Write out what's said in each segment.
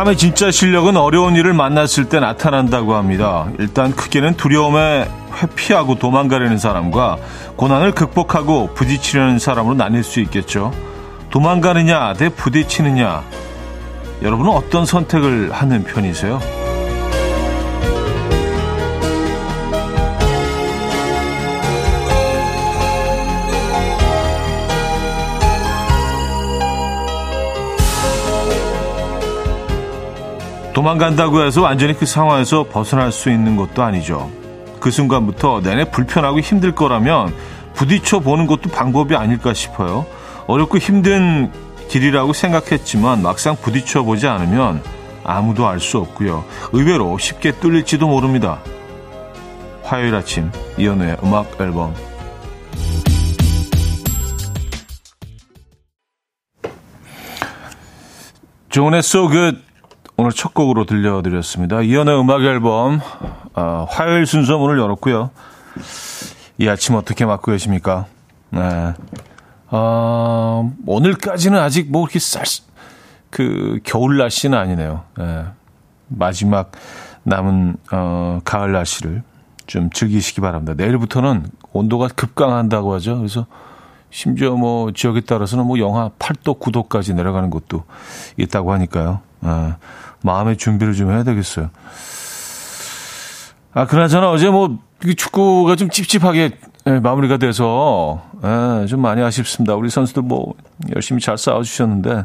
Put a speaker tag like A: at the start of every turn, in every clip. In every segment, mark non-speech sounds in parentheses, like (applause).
A: 사람의 진짜 실력은 어려운 일을 만났을 때 나타난다고 합니다. 일단 크게는 두려움에 회피하고 도망가려는 사람과 고난을 극복하고 부딪히려는 사람으로 나뉠 수 있겠죠. 도망가느냐 대 부딪히느냐 여러분은 어떤 선택을 하는 편이세요? 도망간다고 해서 완전히 그 상황에서 벗어날 수 있는 것도 아니죠. 그 순간부터 내내 불편하고 힘들 거라면 부딪혀 보는 것도 방법이 아닐까 싶어요. 어렵고 힘든 길이라고 생각했지만 막상 부딪혀 보지 않으면 아무도 알 수 없고요. 의외로 쉽게 뚫릴지도 모릅니다. 화요일 아침 이연우의 음악 앨범 존의 So Good 오늘 첫 곡으로 들려드렸습니다. 이연의 음악 앨범 어, 화요일 순서 문을 열었고요. 이 아침 어떻게 맞고 계십니까? 네. 어, 오늘까지는 아직 뭐 이렇게 쌀, 그, 겨울 날씨는 아니네요. 네. 마지막 남은, 어, 가을 날씨를 좀 즐기시기 바랍니다. 내일부터는 온도가 급강한다고 하죠. 그래서 심지어 뭐 지역에 따라서는 뭐 영하 8도, 9도까지 내려가는 곳도 있다고 하니까요. 네. 마음의 준비를 좀 해야 되겠어요. 아, 그나저나 어제 뭐, 축구가 좀 찝찝하게 예, 마무리가 돼서, 예, 좀 많이 아쉽습니다. 우리 선수들 뭐, 열심히 잘 싸워주셨는데,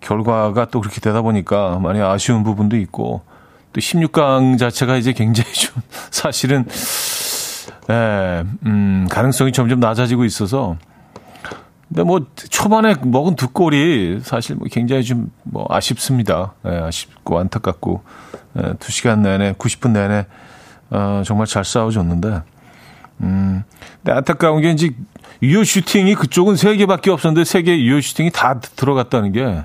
A: 결과가 또 그렇게 되다 보니까 많이 아쉬운 부분도 있고, 또 16강 자체가 이제 굉장히 좀, (laughs) 사실은, 예, 음, 가능성이 점점 낮아지고 있어서, 근데 뭐 초반에 먹은 두 골이 사실 뭐 굉장히 좀 뭐 아쉽습니다. 예, 아쉽고 안타깝고 예, 두 시간 내내 90분 내내 어, 정말 잘 싸워줬는데 음, 근데 안타까운 게 이제 유효 슈팅이 그쪽은 세 개밖에 없었는데 세 개 유효 슈팅이 다 들어갔다는 게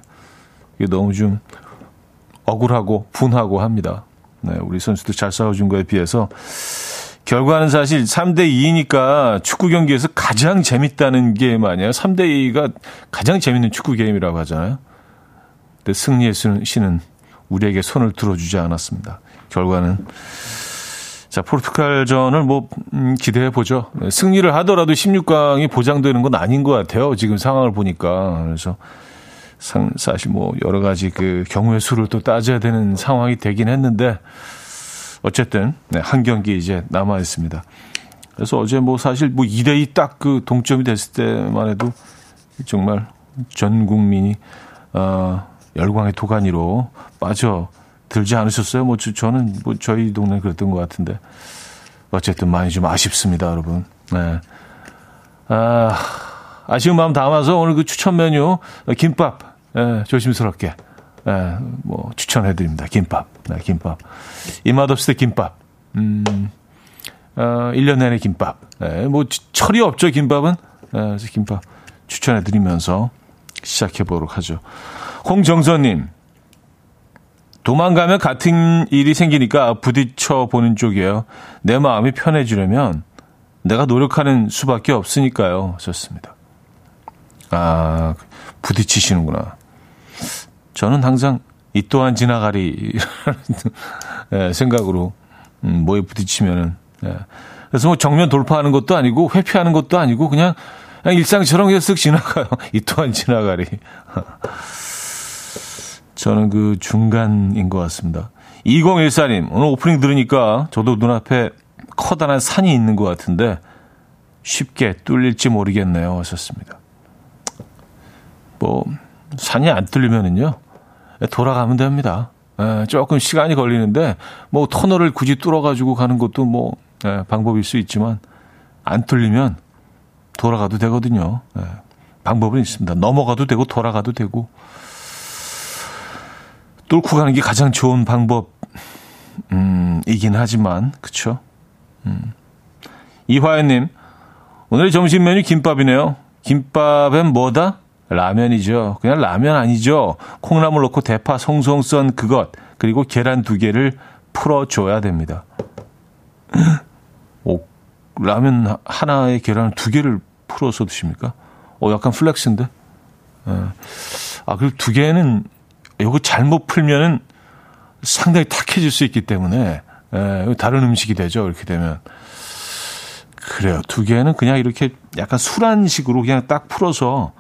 A: 이게 너무 좀 억울하고 분하고 합니다. 네, 우리 선수들 잘 싸워준 거에 비해서 결과는 사실 3대 2니까 축구 경기에서 가장 재밌다는 게임 아니에요. 3대 2가 가장 재밌는 축구 게임이라고 하잖아요. 근데 승리의 신은 우리에게 손을 들어주지 않았습니다. 결과는 자 포르투갈전을 뭐 음, 기대해 보죠. 승리를 하더라도 16강이 보장되는 건 아닌 것 같아요. 지금 상황을 보니까 그래서 상, 사실 뭐 여러 가지 그 경우의 수를 또 따져야 되는 상황이 되긴 했는데 어쨌든 네, 한 경기 이제 남아 있습니다. 그래서 어제 뭐 사실 뭐 2대2 딱 그 동점이 됐을 때만 해도 정말 전 국민이 어 열광의 도가니로 빠져 들지 않으셨어요? 뭐 저는 뭐 저희 동네 그랬던 것 같은데 어쨌든 많이 좀 아쉽습니다, 여러분. 네. 아, 아쉬운 마음 담아서 오늘 그 추천 메뉴 김밥 네, 조심스럽게 네, 뭐 추천해드립니다. 김밥, 네, 김밥. 입맛 없을 때 김밥. 음, 어, 1년 내내 김밥. 네, 뭐 철이 없죠, 김밥은. 네, 그래서 김밥 추천해 드리면서 시작해 보도록 하죠. 홍정선님. 도망가면 같은 일이 생기니까 부딪혀 보는 쪽이에요. 내 마음이 편해지려면 내가 노력하는 수밖에 없으니까요. 좋습니다. 아, 부딪히시는구나. 저는 항상 이 또한 지나가리 (laughs) 예, 생각으로 음, 뭐에 부딪히면은 예. 그래서 뭐 정면 돌파하는 것도 아니고 회피하는 것도 아니고 그냥, 그냥 일상처럼 그냥 쓱 지나가요. (laughs) 이 또한 지나가리. (laughs) 저는 그 중간인 것 같습니다. 2014님, 오늘 오프닝 들으니까 저도 눈앞에 커다란 산이 있는 것 같은데 쉽게 뚫릴지 모르겠네요. 하셨습니다. 뭐, 산이 안 뚫리면은요, 돌아가면 됩니다. 에, 조금 시간이 걸리는데, 뭐, 터널을 굳이 뚫어가지고 가는 것도 뭐, 에, 방법일 수 있지만, 안 뚫리면 돌아가도 되거든요. 에, 방법은 있습니다. 넘어가도 되고, 돌아가도 되고, 뚫고 가는 게 가장 좋은 방법, 음, 이긴 하지만, 그쵸? 음. 이화연님, 오늘 점심 메뉴 김밥이네요. 김밥엔 뭐다? 라면이죠. 그냥 라면 아니죠. 콩나물 넣고 대파 송송 썬 그것, 그리고 계란 두 개를 풀어줘야 됩니다. 오, 라면 하나에 계란 두 개를 풀어서 드십니까? 어, 약간 flex인데? 예. 아, 그리고 두 개는 요거 잘못 풀면은 상당히 탁해질 수 있기 때문에 예, 다른 음식이 되죠. 이렇게 되면 그래요. 두 개는 그냥 이렇게 약간 수란 식으로 그냥 딱 풀어서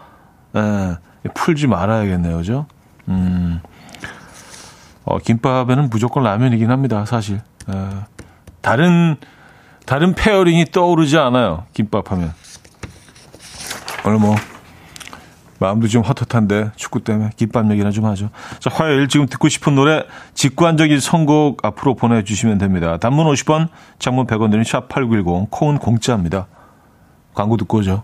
A: 예, 풀지 말아야겠네요. 그죠? 음. 어, 김밥에는 무조건 라면이긴 합니다. 사실. 예. 다른 다른 pairing이 떠오르지 않아요. 김밥 하면. 오늘 뭐 마음도 좀 헛헛한데 축구 때문에 김밥 얘기나 좀 하죠. 자, 화요일 지금 듣고 싶은 노래 직관적인 선곡 앞으로 보내주시면 됩니다. 단문 50원, 장문 100원 드는 샵8910, 콩은 공짜입니다. 광고 듣고 오죠.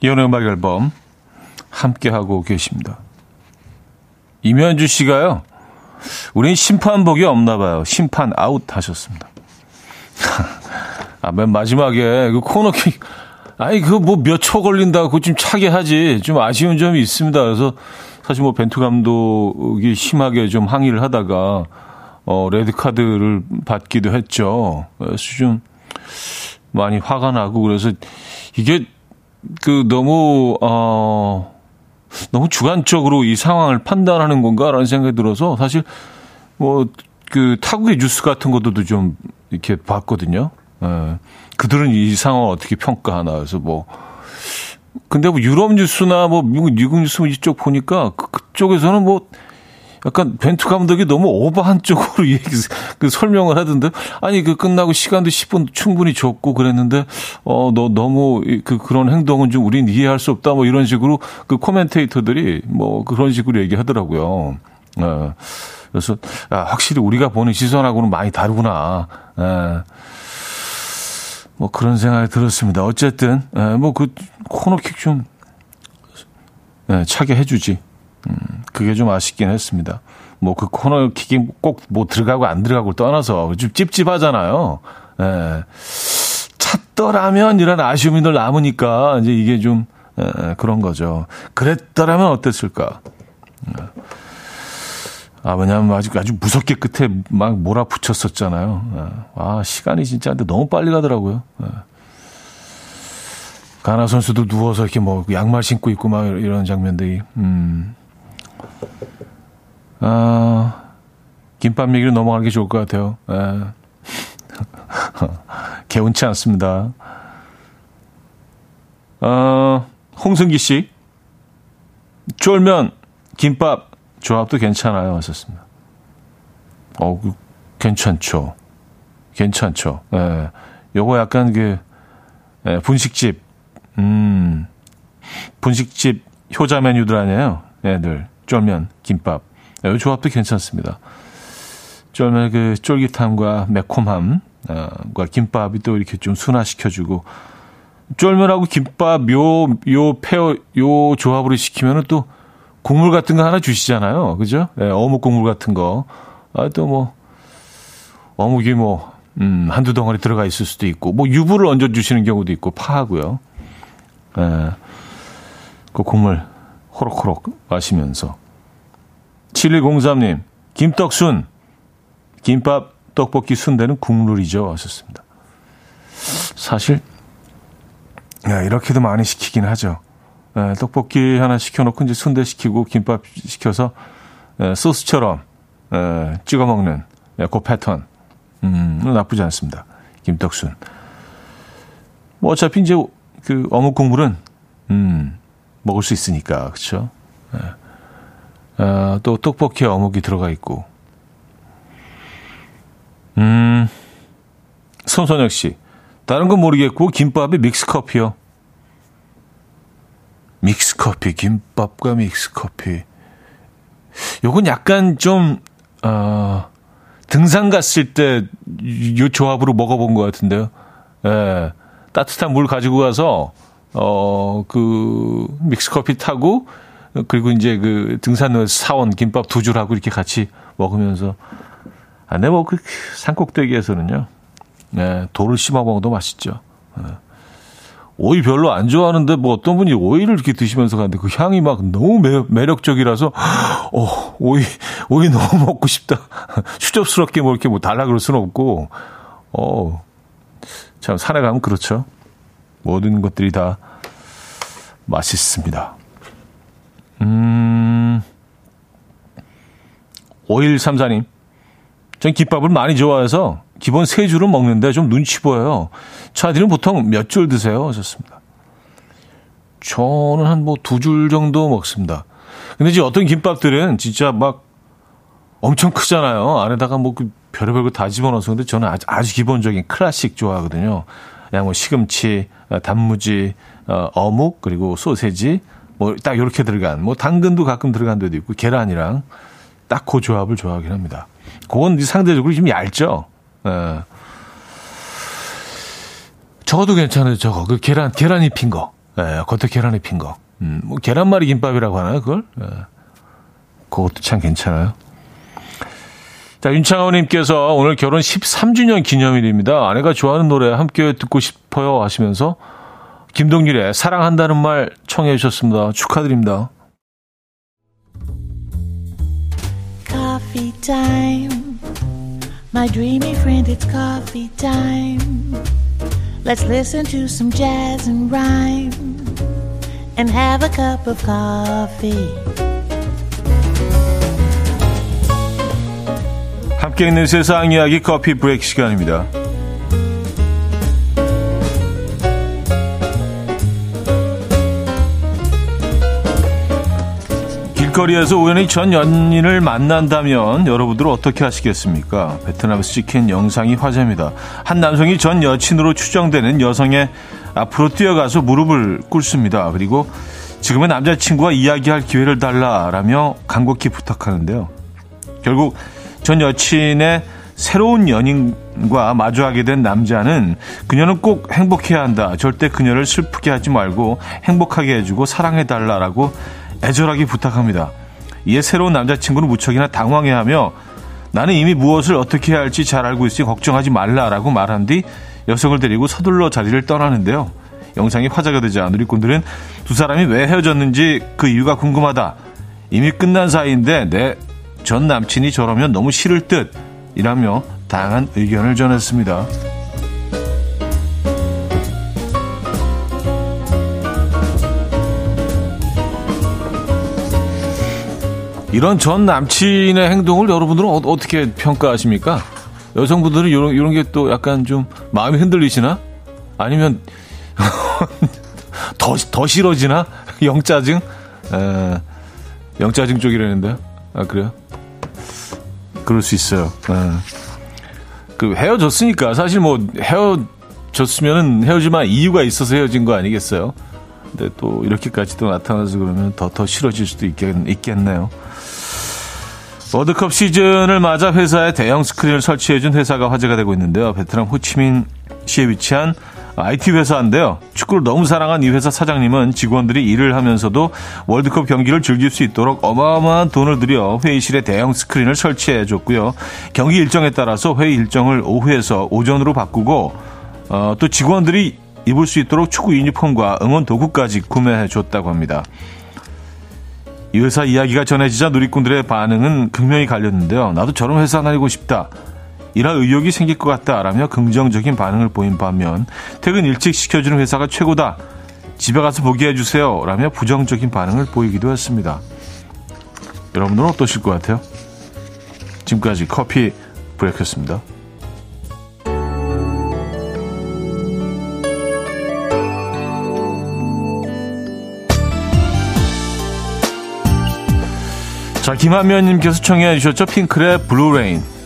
A: 이현우의 음악 앨범 함께하고 계십니다. 이면주 씨가요, 우린 심판복이 없나 봐요. 심판 아웃 하셨습니다. (laughs) 아, 맨 마지막에 그 코너킥, 아니, 그 뭐 몇 초 걸린다고 좀 차게 하지. 좀 아쉬운 점이 있습니다. 그래서 사실 뭐 벤투 감독이 심하게 좀 항의를 하다가 어, 레드 카드를 받기도 했죠. 그래서 좀 많이 화가 나고 그래서 이게 그 너무, 어, 너무 주관적으로 이 상황을 판단하는 건가라는 생각이 들어서 사실 뭐 그 타국의 뉴스 같은 것도 좀 이렇게 봤거든요. 예. 그들은 이 상황을 어떻게 평가하나. 그래서 뭐 근데 뭐 유럽 뉴스나 뭐 미국, 미국 뉴스 이쪽 보니까 그, 그쪽에서는 뭐 약간 벤투 감독이 너무 오버한 쪽으로 (laughs) 그 설명을 하던데, 아니, 그 끝나고 시간도 10분 충분히 줬고 그랬는데, 어, 너 너무 그, 그런 행동은 좀 우린 이해할 수 없다, 뭐 이런 식으로 그 코멘테이터들이 뭐 그런 식으로 얘기하더라고요. 어, 그래서, 아, 확실히 우리가 보는 시선하고는 많이 다르구나. 예. 뭐 그런 생각이 들었습니다. 어쨌든, 예, 뭐그 코너킥 좀, 예, 차게 해주지. 음, 그게 좀 아쉽긴 했습니다. 뭐 그 코너 킥이 꼭 뭐 들어가고 안 들어가고 떠나서 좀 찝찝하잖아요. 예. 찾더라면 이런 아쉬움이 늘 남으니까 이제 이게 좀 예, 그런 거죠. 그랬더라면 어땠을까? 예. 아, 왜냐면 아직 아주 무섭게 끝에 막 몰아붙였었잖아요. 예. 아, 시간이 진짜 근데 너무 빨리 가더라고요. 예. 가나 선수도 누워서 이렇게 뭐 양말 신고 있고 막 이런 장면들이, 음. 아, 김밥 얘기로 넘어가는 게 좋을 것 같아요. 예. (laughs) 개운치 않습니다. 어, 홍승기 씨. 쫄면, 김밥, 조합도 괜찮아요. 하셨습니다. 어, 그, 괜찮죠. 괜찮죠. 예. 요거 약간 그, 예, 분식집, 음, 분식집 효자 메뉴들 아니에요. 애들. 쫄면, 김밥. 이 조합도 괜찮습니다. 쫄면 그 쫄깃함과 매콤함과 김밥이 또 이렇게 좀 순화시켜주고 쫄면하고 김밥 요, 요 페어, 요 조합으로 시키면은 또 국물 같은 거 하나 주시잖아요. 그죠? 네, 어묵 국물 같은 거. 아, 또 뭐, 어묵이 뭐, 음, 한두 덩어리 들어가 있을 수도 있고, 뭐, 유부를 얹어주시는 경우도 있고, 파하고요. 예, 그 국물 호록호록 마시면서. 7103님, 김떡순. 김밥, 떡볶이, 순대는 국룰이죠. 하셨습니다. 사실, 야, 이렇게도 많이 시키긴 하죠. 에, 떡볶이 하나 시켜놓고 이제 순대 시키고 김밥 시켜서 에, 소스처럼 에, 찍어 먹는 에, 그 패턴. 음, 나쁘지 않습니다. 김떡순. 뭐 어차피 이제 그 어묵 국물은 음, 먹을 수 있으니까 그렇죠. 어, 또 떡볶이에 어묵이 들어가 있고. 음, 손선혁 씨. 다른 건 모르겠고 김밥에 믹스 커피요. 믹스 커피, 김밥과 믹스 커피. 요건 약간 좀, 어, 등산 갔을 때 요 조합으로 먹어본 것 같은데요. 예. 따뜻한 물 가지고 가서 어, 그, 믹스커피 타고, 그리고 이제 그 등산로에서 사온 김밥 두 줄하고 이렇게 같이 먹으면서. 아, 네, 뭐, 그 산꼭대기에서는요. 네, 돌을 씹어 먹어도 맛있죠. 네. 오이 별로 안 좋아하는데 뭐 어떤 분이 오이를 이렇게 드시면서 가는데 그 향이 막 너무 매, 력적이라서 어, 오이, 오이 너무 먹고 싶다. (laughs) 추접스럽게 뭐 이렇게 뭐 달라 그럴 수는 없고, 어, 참 산에 가면 그렇죠. 모든 것들이 다 맛있습니다. 음, 5134님. 전 김밥을 많이 좋아해서 기본 세 줄은 먹는데 좀 눈치 보여요. 차디는 보통 몇 줄 드세요? 하셨습니다. 저는 한 뭐 두 줄 정도 먹습니다. 근데 이제 어떤 김밥들은 진짜 막 엄청 크잖아요. 안에다가 뭐 그 별의별 거 다 집어넣어서 근데 저는 아주, 아주 기본적인 클래식 좋아하거든요. 그냥 뭐 시금치, 어, 단무지, 어, 어묵 그리고 소세지 뭐딱 이렇게 들어간 뭐 당근도 가끔 들어간 데도 있고 계란이랑 딱 그 조합을 좋아하긴 합니다. 그건 상대적으로 좀 얇죠. 예. 저도 괜찮아요. 저거 그 계란 계란 입힌 거, 예, 겉에 계란 입힌 거. 음, 뭐 계란말이 김밥이라고 하나요, 그걸? 예. 그것도 참 괜찮아요. 자, 윤창호님께서 오늘 결혼 13주년 기념일입니다. 아내가 좋아하는 노래 함께 듣고 싶어요 하시면서 김동률의 사랑한다는 말 청해 주셨습니다. 축하드립니다. Coffee time. My dreamy friend, it's coffee time. Let's listen to some jazz and rhyme and have a cup of coffee. 함께 있는 세상 이야기 커피 브레이크 시간입니다. 길거리에서 우연히 전 연인을 만난다면 여러분들 어떻게 하시겠습니까? 베트남에서 찍힌 영상이 화제입니다. 한 남성이 전 여친으로 추정되는 여성의 앞으로 뛰어가서 무릎을 꿇습니다. 그리고 지금의 남자친구와 이야기할 기회를 달라라며 간곡히 부탁하는데요. 결국 전 여친의 새로운 연인과 마주하게 된 남자는 그녀는 꼭 행복해야 한다. 절대 그녀를 슬프게 하지 말고 행복하게 해주고 사랑해달라라고 애절하게 부탁합니다. 이에 새로운 남자친구는 무척이나 당황해하며 나는 이미 무엇을 어떻게 해야 할지 잘 알고 있으니 걱정하지 말라라고 말한 뒤 여성을 데리고 서둘러 자리를 떠나는데요. 영상이 화제가 되자 누리꾼들은 두 사람이 왜 헤어졌는지 그 이유가 궁금하다. 이미 끝난 사이인데 내 전 남친이 저러면 너무 싫을 듯 이라며 다양한 의견을 전했습니다. 이런 전 남친의 행동을 여러분들은 어, 떻게 평가하십니까? 여성분들은 이런, 이런 게 또 약간 좀 마음이 흔들리시나? 아니면 (laughs) 더, 더 싫어지나? (laughs) 영짜증? 에, 영짜증 쪽이라는데. 아, 그래요? 그럴 수 있어요. 에. 그 헤어졌으니까 사실 뭐 헤어졌으면은 헤어질만 이유가 있어서 헤어진 거 아니겠어요? 근데 또 이렇게까지도 나타나서 그러면 더 더 싫어질 수도 있겠, 있겠네요. 월드컵 시즌을 맞아 회사에 대형 스크린을 설치해준 회사가 화제가 되고 있는데요. 베트남 호치민 시에 위치한 IT 회사인데요. 축구를 너무 사랑한 이 회사 사장님은 직원들이 일을 하면서도 월드컵 경기를 즐길 수 있도록 어마어마한 돈을 들여 회의실에 대형 스크린을 설치해 줬고요. 경기 일정에 따라서 회의 일정을 오후에서 오전으로 바꾸고 어, 또 직원들이 입을 수 있도록 축구 유니폼과 응원 도구까지 구매해 줬다고 합니다. 이 회사 이야기가 전해지자 누리꾼들의 반응은 극명히 갈렸는데요. 나도 저런 회사 다니고 싶다. 이런 의욕이 생길 것 같다라며 긍정적인 반응을 보인 반면 퇴근 일찍 시켜주는 회사가 최고다. 집에 가서 보게 해주세요. 라며 부정적인 반응을 보이기도 했습니다. 여러분들은 어떠실 것 같아요? 지금까지 커피 브레이크였습니다. 자, 김한면님께서 청해 주셨죠? 핑클의 블루레인.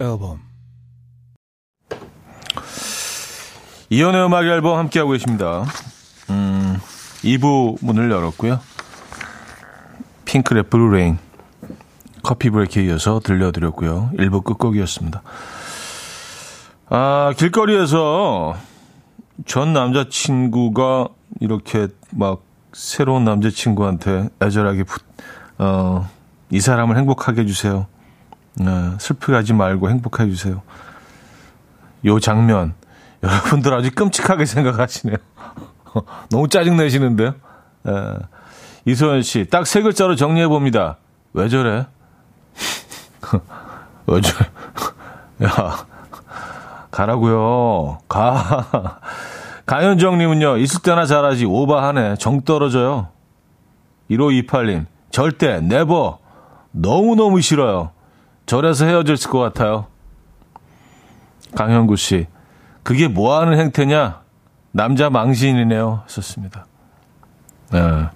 B: 앨범
A: 이현우의 음악 앨범 함께하고 계십니다. 음, 2부 문을 열었고요. 핑클의 Blue Rain 커피 브레이크에 이어서 들려드렸고요. 1부 끝곡이었습니다. 아, 길거리에서 전 남자친구가 이렇게 막 새로운 남자친구한테 애절하게 부, 어, 이 사람을 행복하게 해주세요. 어, 슬프게 하지 말고 행복하게 해주세요. 요 장면, 여러분들 아주 끔찍하게 생각하시네요. (laughs) 너무 짜증 내시는데요? 에, 이소연 씨, 딱 세 글자로 정리해 봅니다. 왜 저래? (laughs) 왜 저래? (laughs) 야, 가라고요. 가. 가현정님은요, 있을 때나 잘하지, 오바하네. 정 떨어져요. 1528님, 절대, 네버. 너무 너무 싫어요. 저래서 헤어졌을 것 같아요. 강현구 씨, 그게 뭐 하는 행태냐? 남자 망신이네요. 썼습니다. 네.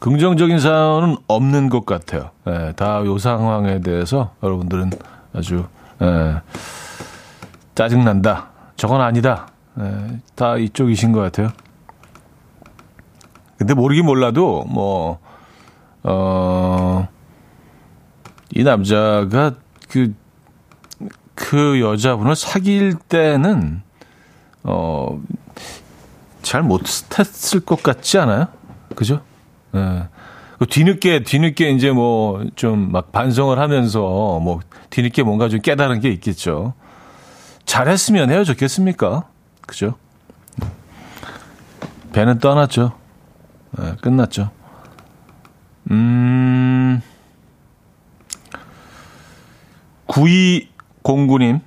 A: 긍정적인 사연은 없는 것 같아요. 네, 다요 상황에 대해서 여러분들은 아주 네, 짜증난다. 저건 아니다. 네, 다 이쪽이신 것 같아요. 근데 모르긴 몰라도 뭐 어, 이 남자가 그, 그 여자분을 사귈 때는, 어, 잘 못했을 것 같지 않아요? 그죠? 예. 네. 뒤늦게, 뒤늦게 이제 뭐 좀 막 반성을 하면서 뭐 뒤늦게 뭔가 좀 깨달은 게 있겠죠. 잘했으면 헤어졌겠습니까? 그죠? 배는 떠났죠. 네, 끝났죠. 음, 9209님.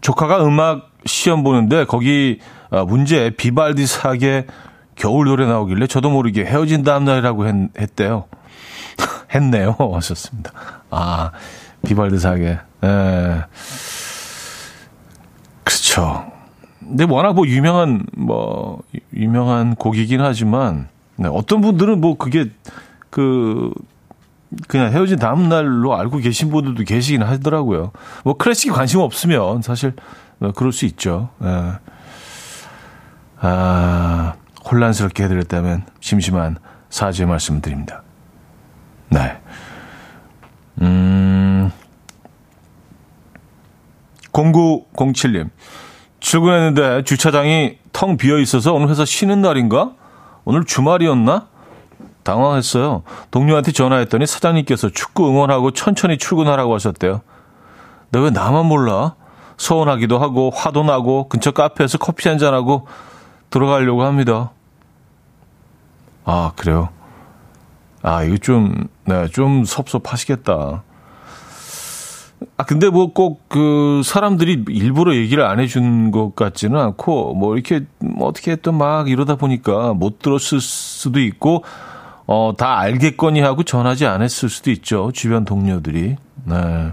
A: 조카가 음악 시험 보는데 거기 아, 문제 비발디 사계 겨울 노래 나오길래 저도 모르게 헤어진 다음 날이라고 했, 했대요. (laughs) 했네요. (laughs) 하셨습니다. 아, 비발디 사계. 예. 그렇죠. 근데 워낙 뭐 유명한 뭐 유명한 곡이긴 하지만 네, 어떤 분들은 뭐 그게 그 그냥 헤어진 다음 날로 알고 계신 분들도 계시긴 하더라고요. 뭐 클래식에 관심 없으면 사실 뭐 그럴 수 있죠. 예. 아, 혼란스럽게 해드렸다면 심심한 사죄 말씀드립니다. 네. 음, 0907님. 출근했는데 주차장이 텅 비어 있어서 오늘 회사 쉬는 날인가? 오늘 주말이었나? 당황했어요. 동료한테 전화했더니 사장님께서 축구 응원하고 천천히 출근하라고 하셨대요. 너왜 나만 몰라? 서운하기도 하고 화도 나고 근처 카페에서 커피 한잔하고 들어가려고 합니다. 아, 그래요? 아, 이거 좀, 네, 좀 섭섭하시겠다. 아, 근데 뭐 꼭 그 사람들이 일부러 얘기를 안 해준 것 같지는 않고 뭐 이렇게 뭐 어떻게 또 막 이러다 보니까 못 들었을 수도 있고 어, 다 알겠거니 하고 전하지 않았을 수도 있죠. 주변 동료들이. 네.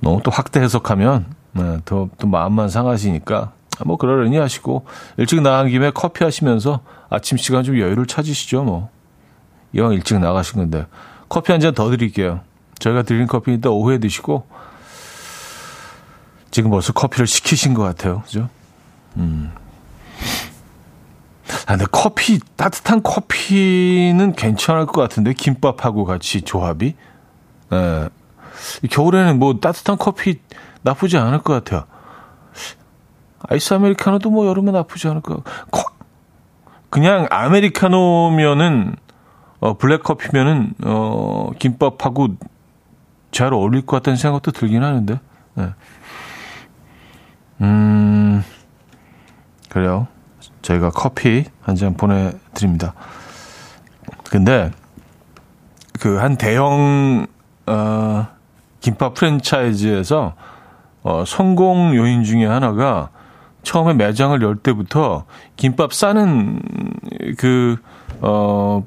A: 너무 또 확대 해석하면 네, 더, 또 마음만 상하시니까 뭐 그러려니 하시고 일찍 나간 김에 커피 하시면서 아침 시간 좀 여유를 찾으시죠. 뭐 이왕 일찍 나가신 건데 커피 한 잔 더 드릴게요. 저희가 드린 커피 이따 오후에 드시고 지금 벌써 커피를 시키신 것 같아요. 그죠? 음. 아, 근데 커피, 따뜻한 커피는 괜찮을 것 같은데, 김밥하고 같이 조합이. 예. 겨울에는 뭐 따뜻한 커피 나쁘지 않을 것 같아요. 아이스 아메리카노도 뭐 여름에 나쁘지 않을 것 같고. 그냥 아메리카노면은, 어, 블랙 커피면은, 어, 김밥하고 잘 어울릴 것 같다는 생각도 들긴 하는데. 예. 음, 그래요. 저희가 커피 한 잔 보내드립니다. 근데 그 한 대형 어, 김밥 프랜차이즈에서 어, 성공 요인 중에 하나가 처음에 매장을 열 때부터 김밥 싸는 그, 어,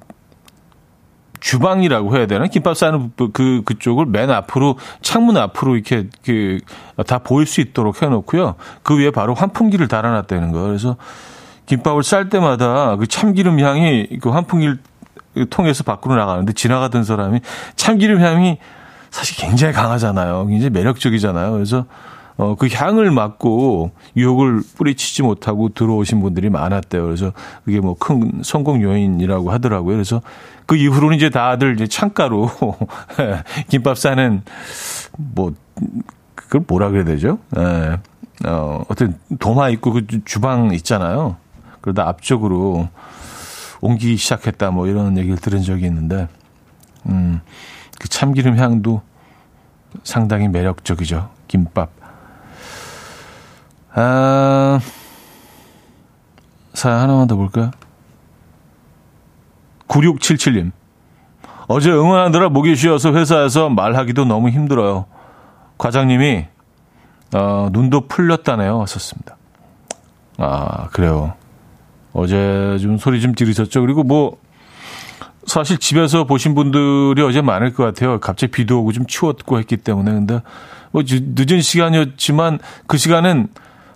A: 주방이라고 해야 되나? 김밥 싸는 그, 그쪽을 맨 앞으로, 창문 앞으로 이렇게, 그, 다 보일 수 있도록 해놓고요. 그 위에 바로 환풍기를 달아놨다는 거예요. 그래서 김밥을 쌀 때마다 그 참기름 향이 그 환풍기를 통해서 밖으로 나가는데 지나가던 사람이 참기름 향이 사실 굉장히 강하잖아요. 굉장히 매력적이잖아요. 그래서 어, 그 향을 맡고 유혹을 뿌리치지 못하고 들어오신 분들이 많았대요. 그래서 그게 뭐 큰 성공 요인이라고 하더라고요. 그래서 그 이후로는 이제 다들 이제 창가로 (laughs) 김밥 싸는 뭐 그걸 뭐라 그래야 되죠? 예. 어, 어떤 도마 있고 그 주방 있잖아요. 그러다 앞쪽으로 옮기기 시작했다 뭐 이런 얘기를 들은 적이 있는데, 음, 그 참기름 향도 상당히 매력적이죠. 김밥. 아, 사연 하나만 더 볼까요? 9677님. 어제 응원하느라 목이 쉬어서 회사에서 말하기도 너무 힘들어요. 과장님이, 어, 눈도 풀렸다네요. 하셨습니다. 아, 그래요. 어제 좀 소리 좀 지르셨죠. 그리고 뭐, 사실 집에서 보신 분들이 어제 많을 것 같아요. 갑자기 비도 오고 좀 추웠고 했기 때문에. 근데 뭐 늦은 시간이었지만 그 시간은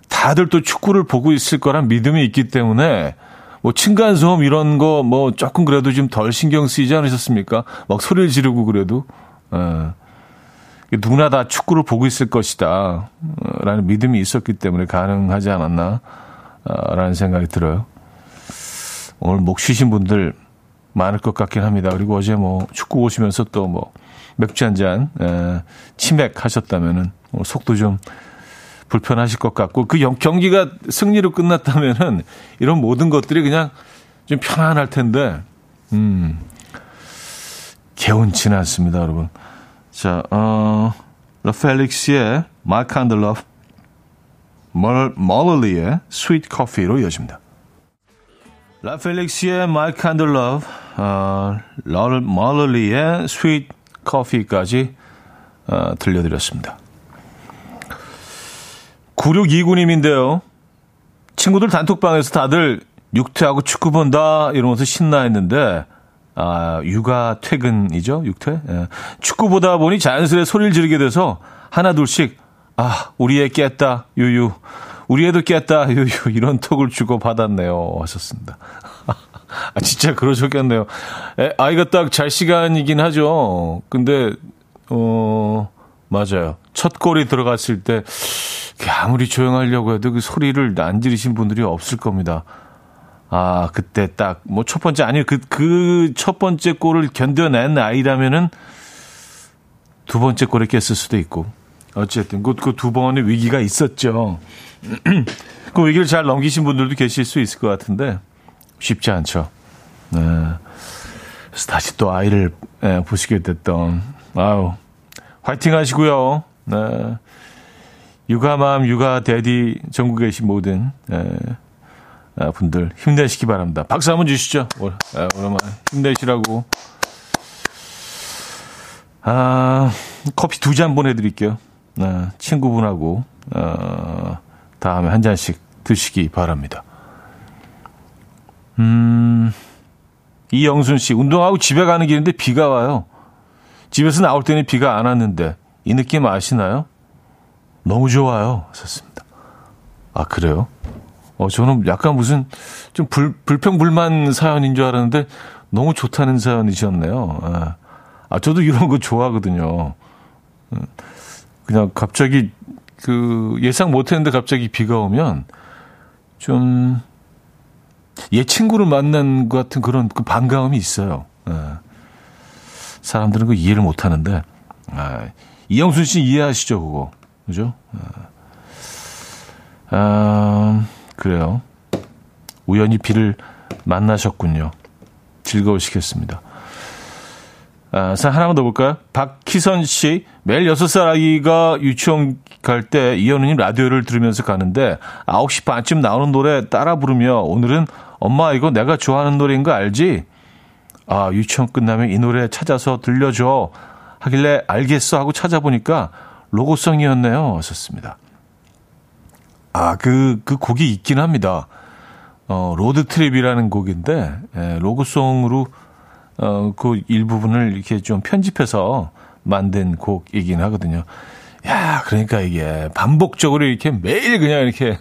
A: 다들 또 축구를 보고 있을 거란 믿음이 있기 때문에 뭐 층간 소음 이런 거 뭐 조금 그래도 좀 덜 신경 쓰이지 않으셨습니까? 막 소리를 지르고 그래도 에. 누구나 다 축구를 보고 있을 것이다 어, 라는 믿음이 있었기 때문에 가능하지 않았나 어, 라는 생각이 들어요. 오늘 목 쉬신 분들 많을 것 같긴 합니다. 그리고 어제 뭐 축구 보시면서 또 뭐 맥주 한잔 치맥 하셨다면은 뭐 속도 좀 불편하실 것 같고 그 경기가 승리로 끝났다면은 이런 모든 것들이 그냥 좀 편안할 텐데 음 개운치는 않습니다, 여러분. 자, 어 러펠릭스의 My Kind Love 멀리의 Sweet Coffee로 이어집니다. 라펠릭스의 My Kind of Love, 어, 멀리의 Sweet Coffee까지 어, 들려드렸습니다. 9629님인데요. 친구들 단톡방에서 다들 육퇴하고 축구 본다 이러면서 신나했는데 아, 육아 퇴근이죠, 육퇴. 예. 축구 보다 보니 자연스레 소리를 지르게 돼서 하나 둘씩 아, 우리 애 깼다, 유유. 우리 애도 깼다. (laughs) 이런 톡을 주고 받았네요. 하셨습니다. (laughs) 아, 진짜 그러셨겠네요. 애, 아이가 딱 잘 시간이긴 하죠. 근데, 어, 맞아요. 첫 골이 들어갔을 때, 아무리 조용하려고 해도 그 소리를 안 지르신 분들이 없을 겁니다. 아, 그때 딱, 뭐, 첫 번째, 아니요, 그, 그 첫 번째 골을 견뎌낸 아이라면은 두 번째 골에 깼을 수도 있고. 어쨌든, 그, 그두 번의 위기가 있었죠. (clears throat) 그 위기를 잘 넘기신 분들도 계실 수 있을 것 같은데, 쉽지 않죠. 네. 그래서 다시 또 아이를 예, 보시게 됐던, 아유, 화이팅 하시고요. 네. 육아맘, 육아 대디 전국에 계신 모든 에, 아, 분들 힘내시기 바랍니다. 박수 한번 주시죠. 아, 오랜만에 힘내시라고. 아, 커피 두 잔 보내드릴게요. 아, 친구분하고 어, 다음에 한 잔씩 드시기 바랍니다. 음, 이영순 씨, 운동하고 집에 가는 길인데 비가 와요. 집에서 나올 때는 비가 안 왔는데 이 느낌 아시나요? 너무 좋아요. 하셨습니다. 아, 그래요? 어, 저는 약간 무슨 좀 불, 불평불만 사연인 줄 알았는데 너무 좋다는 사연이셨네요. 아, 아 저도 이런 거 좋아하거든요. 음, 그냥 갑자기 그 예상 못 했는데 갑자기 비가 오면 좀얘 친구를 만난 것 같은 그런 그 반가움이 있어요. 아, 사람들은 그 이해를 못 하는데, 아, 이영순 씨 이해하시죠, 그거? 그죠? 아, 아, 그래요. 우연히 비를 만나셨군요. 즐거우시겠습니다. 아, 사 하나만 더 볼까요? 박희선 씨, 매일 6살 아기가 유치원 갈 때 이현우님 라디오를 들으면서 가는데 9시 반쯤 나오는 노래 따라 부르며 오늘은 엄마 이거 내가 좋아하는 노래인 거 알지? 아, 유치원 끝나면 이 노래 찾아서 들려줘. 하길래 알겠어 하고 찾아보니까 로고송이었네요. 하셨습니다. 아, 그, 그 곡이 있긴 합니다. 어, Road Trip이라는 곡인데, 예, 로고송으로, 어, 그 일부분을 이렇게 좀 편집해서 만든 곡이긴 하거든요. 야, 그러니까 이게 반복적으로 이렇게 매일 그냥 이렇게,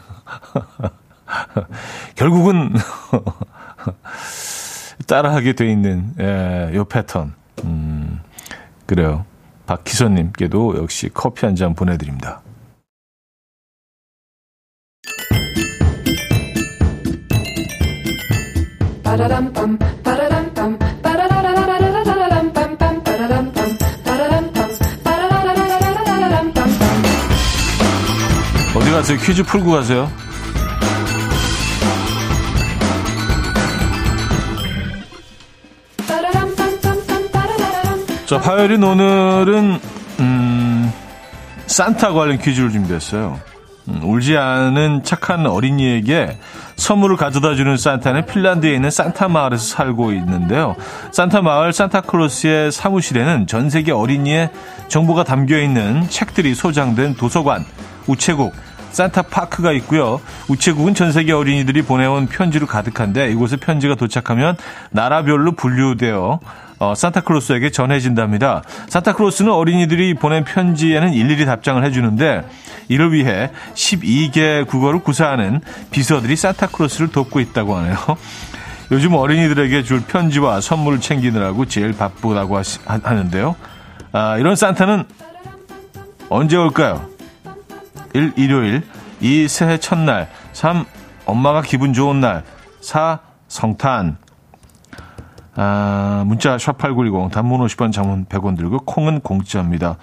A: (laughs) 결국은, (laughs) 따라하게 돼 있는 예, 요 패턴. 음, 그래요. 박희선님께도 역시 커피 한 잔 보내드립니다. 가세요? 퀴즈 풀고 가세요. 자, 화요일인 오늘은 음, 산타 관련 퀴즈를 준비했어요. 음, 울지 않은 착한 어린이에게 선물을 가져다 주는 산타는 핀란드에 있는 산타 마을에서 살고 있는데요. 산타 마을 산타클로스의 사무실에는 전 세계 어린이의 정보가 담겨 있는 책들이 소장된 도서관, 우체국, 산타파크가 있고요. 우체국은 전 세계 어린이들이 보내온 편지로 가득한데 이곳에 편지가 도착하면 나라별로 분류되어 어, 산타클로스에게 전해진답니다. 산타클로스는 어린이들이 보낸 편지에는 일일이 답장을 해주는데 이를 위해 12개 국어를 구사하는 비서들이 산타클로스를 돕고 있다고 하네요. 요즘 어린이들에게 줄 편지와 선물을 챙기느라고 제일 바쁘다고 하시, 하 는데요. 아, 이런 산타는 언제 올까요? 1. 일요일 2. 새해 첫날 3. 엄마가 기분 좋은 날 4. 성탄 아, 문자 샵8910 단문 50원 장문 100원 들고 콩은 공짜입니다.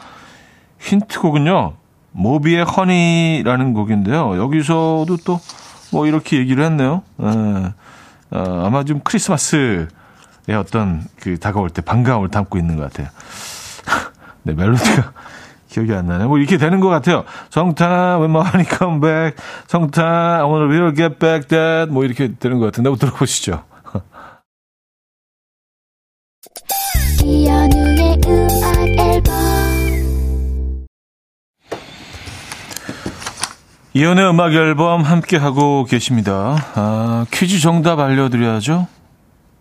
A: 힌트곡은요. 모비의 허니라는 곡인데요. 여기서도 또 뭐 이렇게 얘기를 했네요. 에, 어, 아마 좀 크리스마스의 어떤 그 다가올 때 반가움을 담고 있는 것 같아요. (laughs) 네, 멜로디가 기억이 안 나네. 뭐 이렇게 되는 것 같아요. 성탄, when my honey come back. 성탄, I wanna really get back that. 뭐 이렇게 되는 것 같은데 한번 들어보시죠. 이연우의 음악 앨범 이연의 음악 앨범 함께 하고 계십니다. 아, 퀴즈 정답 알려드려야죠.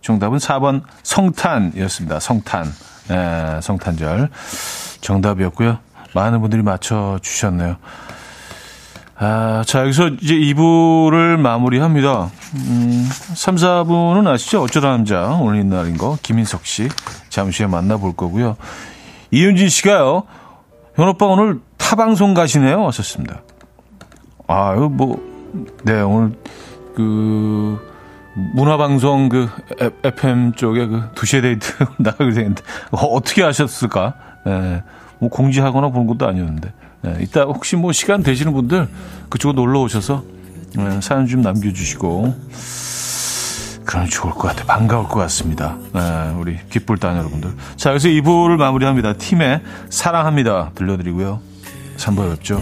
A: 정답은 4번 성탄이었습니다. 성탄. 예, 성탄절. 정답이었고요. 많은 분들이 맞춰주셨네요. 아, 자, 여기서 이제 2부를 마무리합니다. 음, 3, 4부는 아시죠? 어쩌다 남자. 오늘 이날인 거. 김인석 씨. 잠시 후에 만나볼 거고요. 이윤진 씨가요. 현오빠 오늘 타방송 가시네요. 하셨습니다. 아, 유 뭐, 네, 오늘 그, 문화방송 그 FM 쪽에 그 2시에 데이트 (laughs) 나가게 되는데, 어떻게 하셨을까? 네, 뭐 공지하거나 본 것도 아니었는데. 네, 이따 혹시 뭐 시간 되시는 분들 그쪽으로 놀러 오셔서 네, 사연 좀 남겨주시고 그럼 좋을 것 같아요. 반가울 것 같습니다. 네, 우리 귓불단 여러분들. 자, 그래서 2부를 마무리합니다. 팀의 사랑합니다. 들려드리고요. 3부에 뵙죠.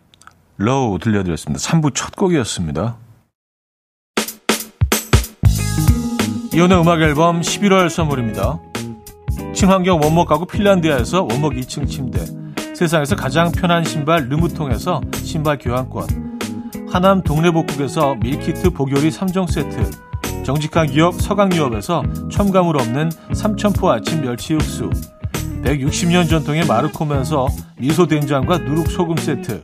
A: 로우 들려드렸습니다. 3부 첫 곡이었습니다. 이현우의 음악 앨범 11월 선물입니다. 친환경 원목 가구 핀란디아에서 원목 2층 침대 세상에서 가장 편한 신발 르무통에서 신발 교환권 하남 동래복국에서 밀키트 보교리 3종 세트 정직한 기업 서강유업에서 첨가물 없는 삼천포 아침 멸치 육수 160년 전통의 마르코면서 미소된장과 누룩소금 세트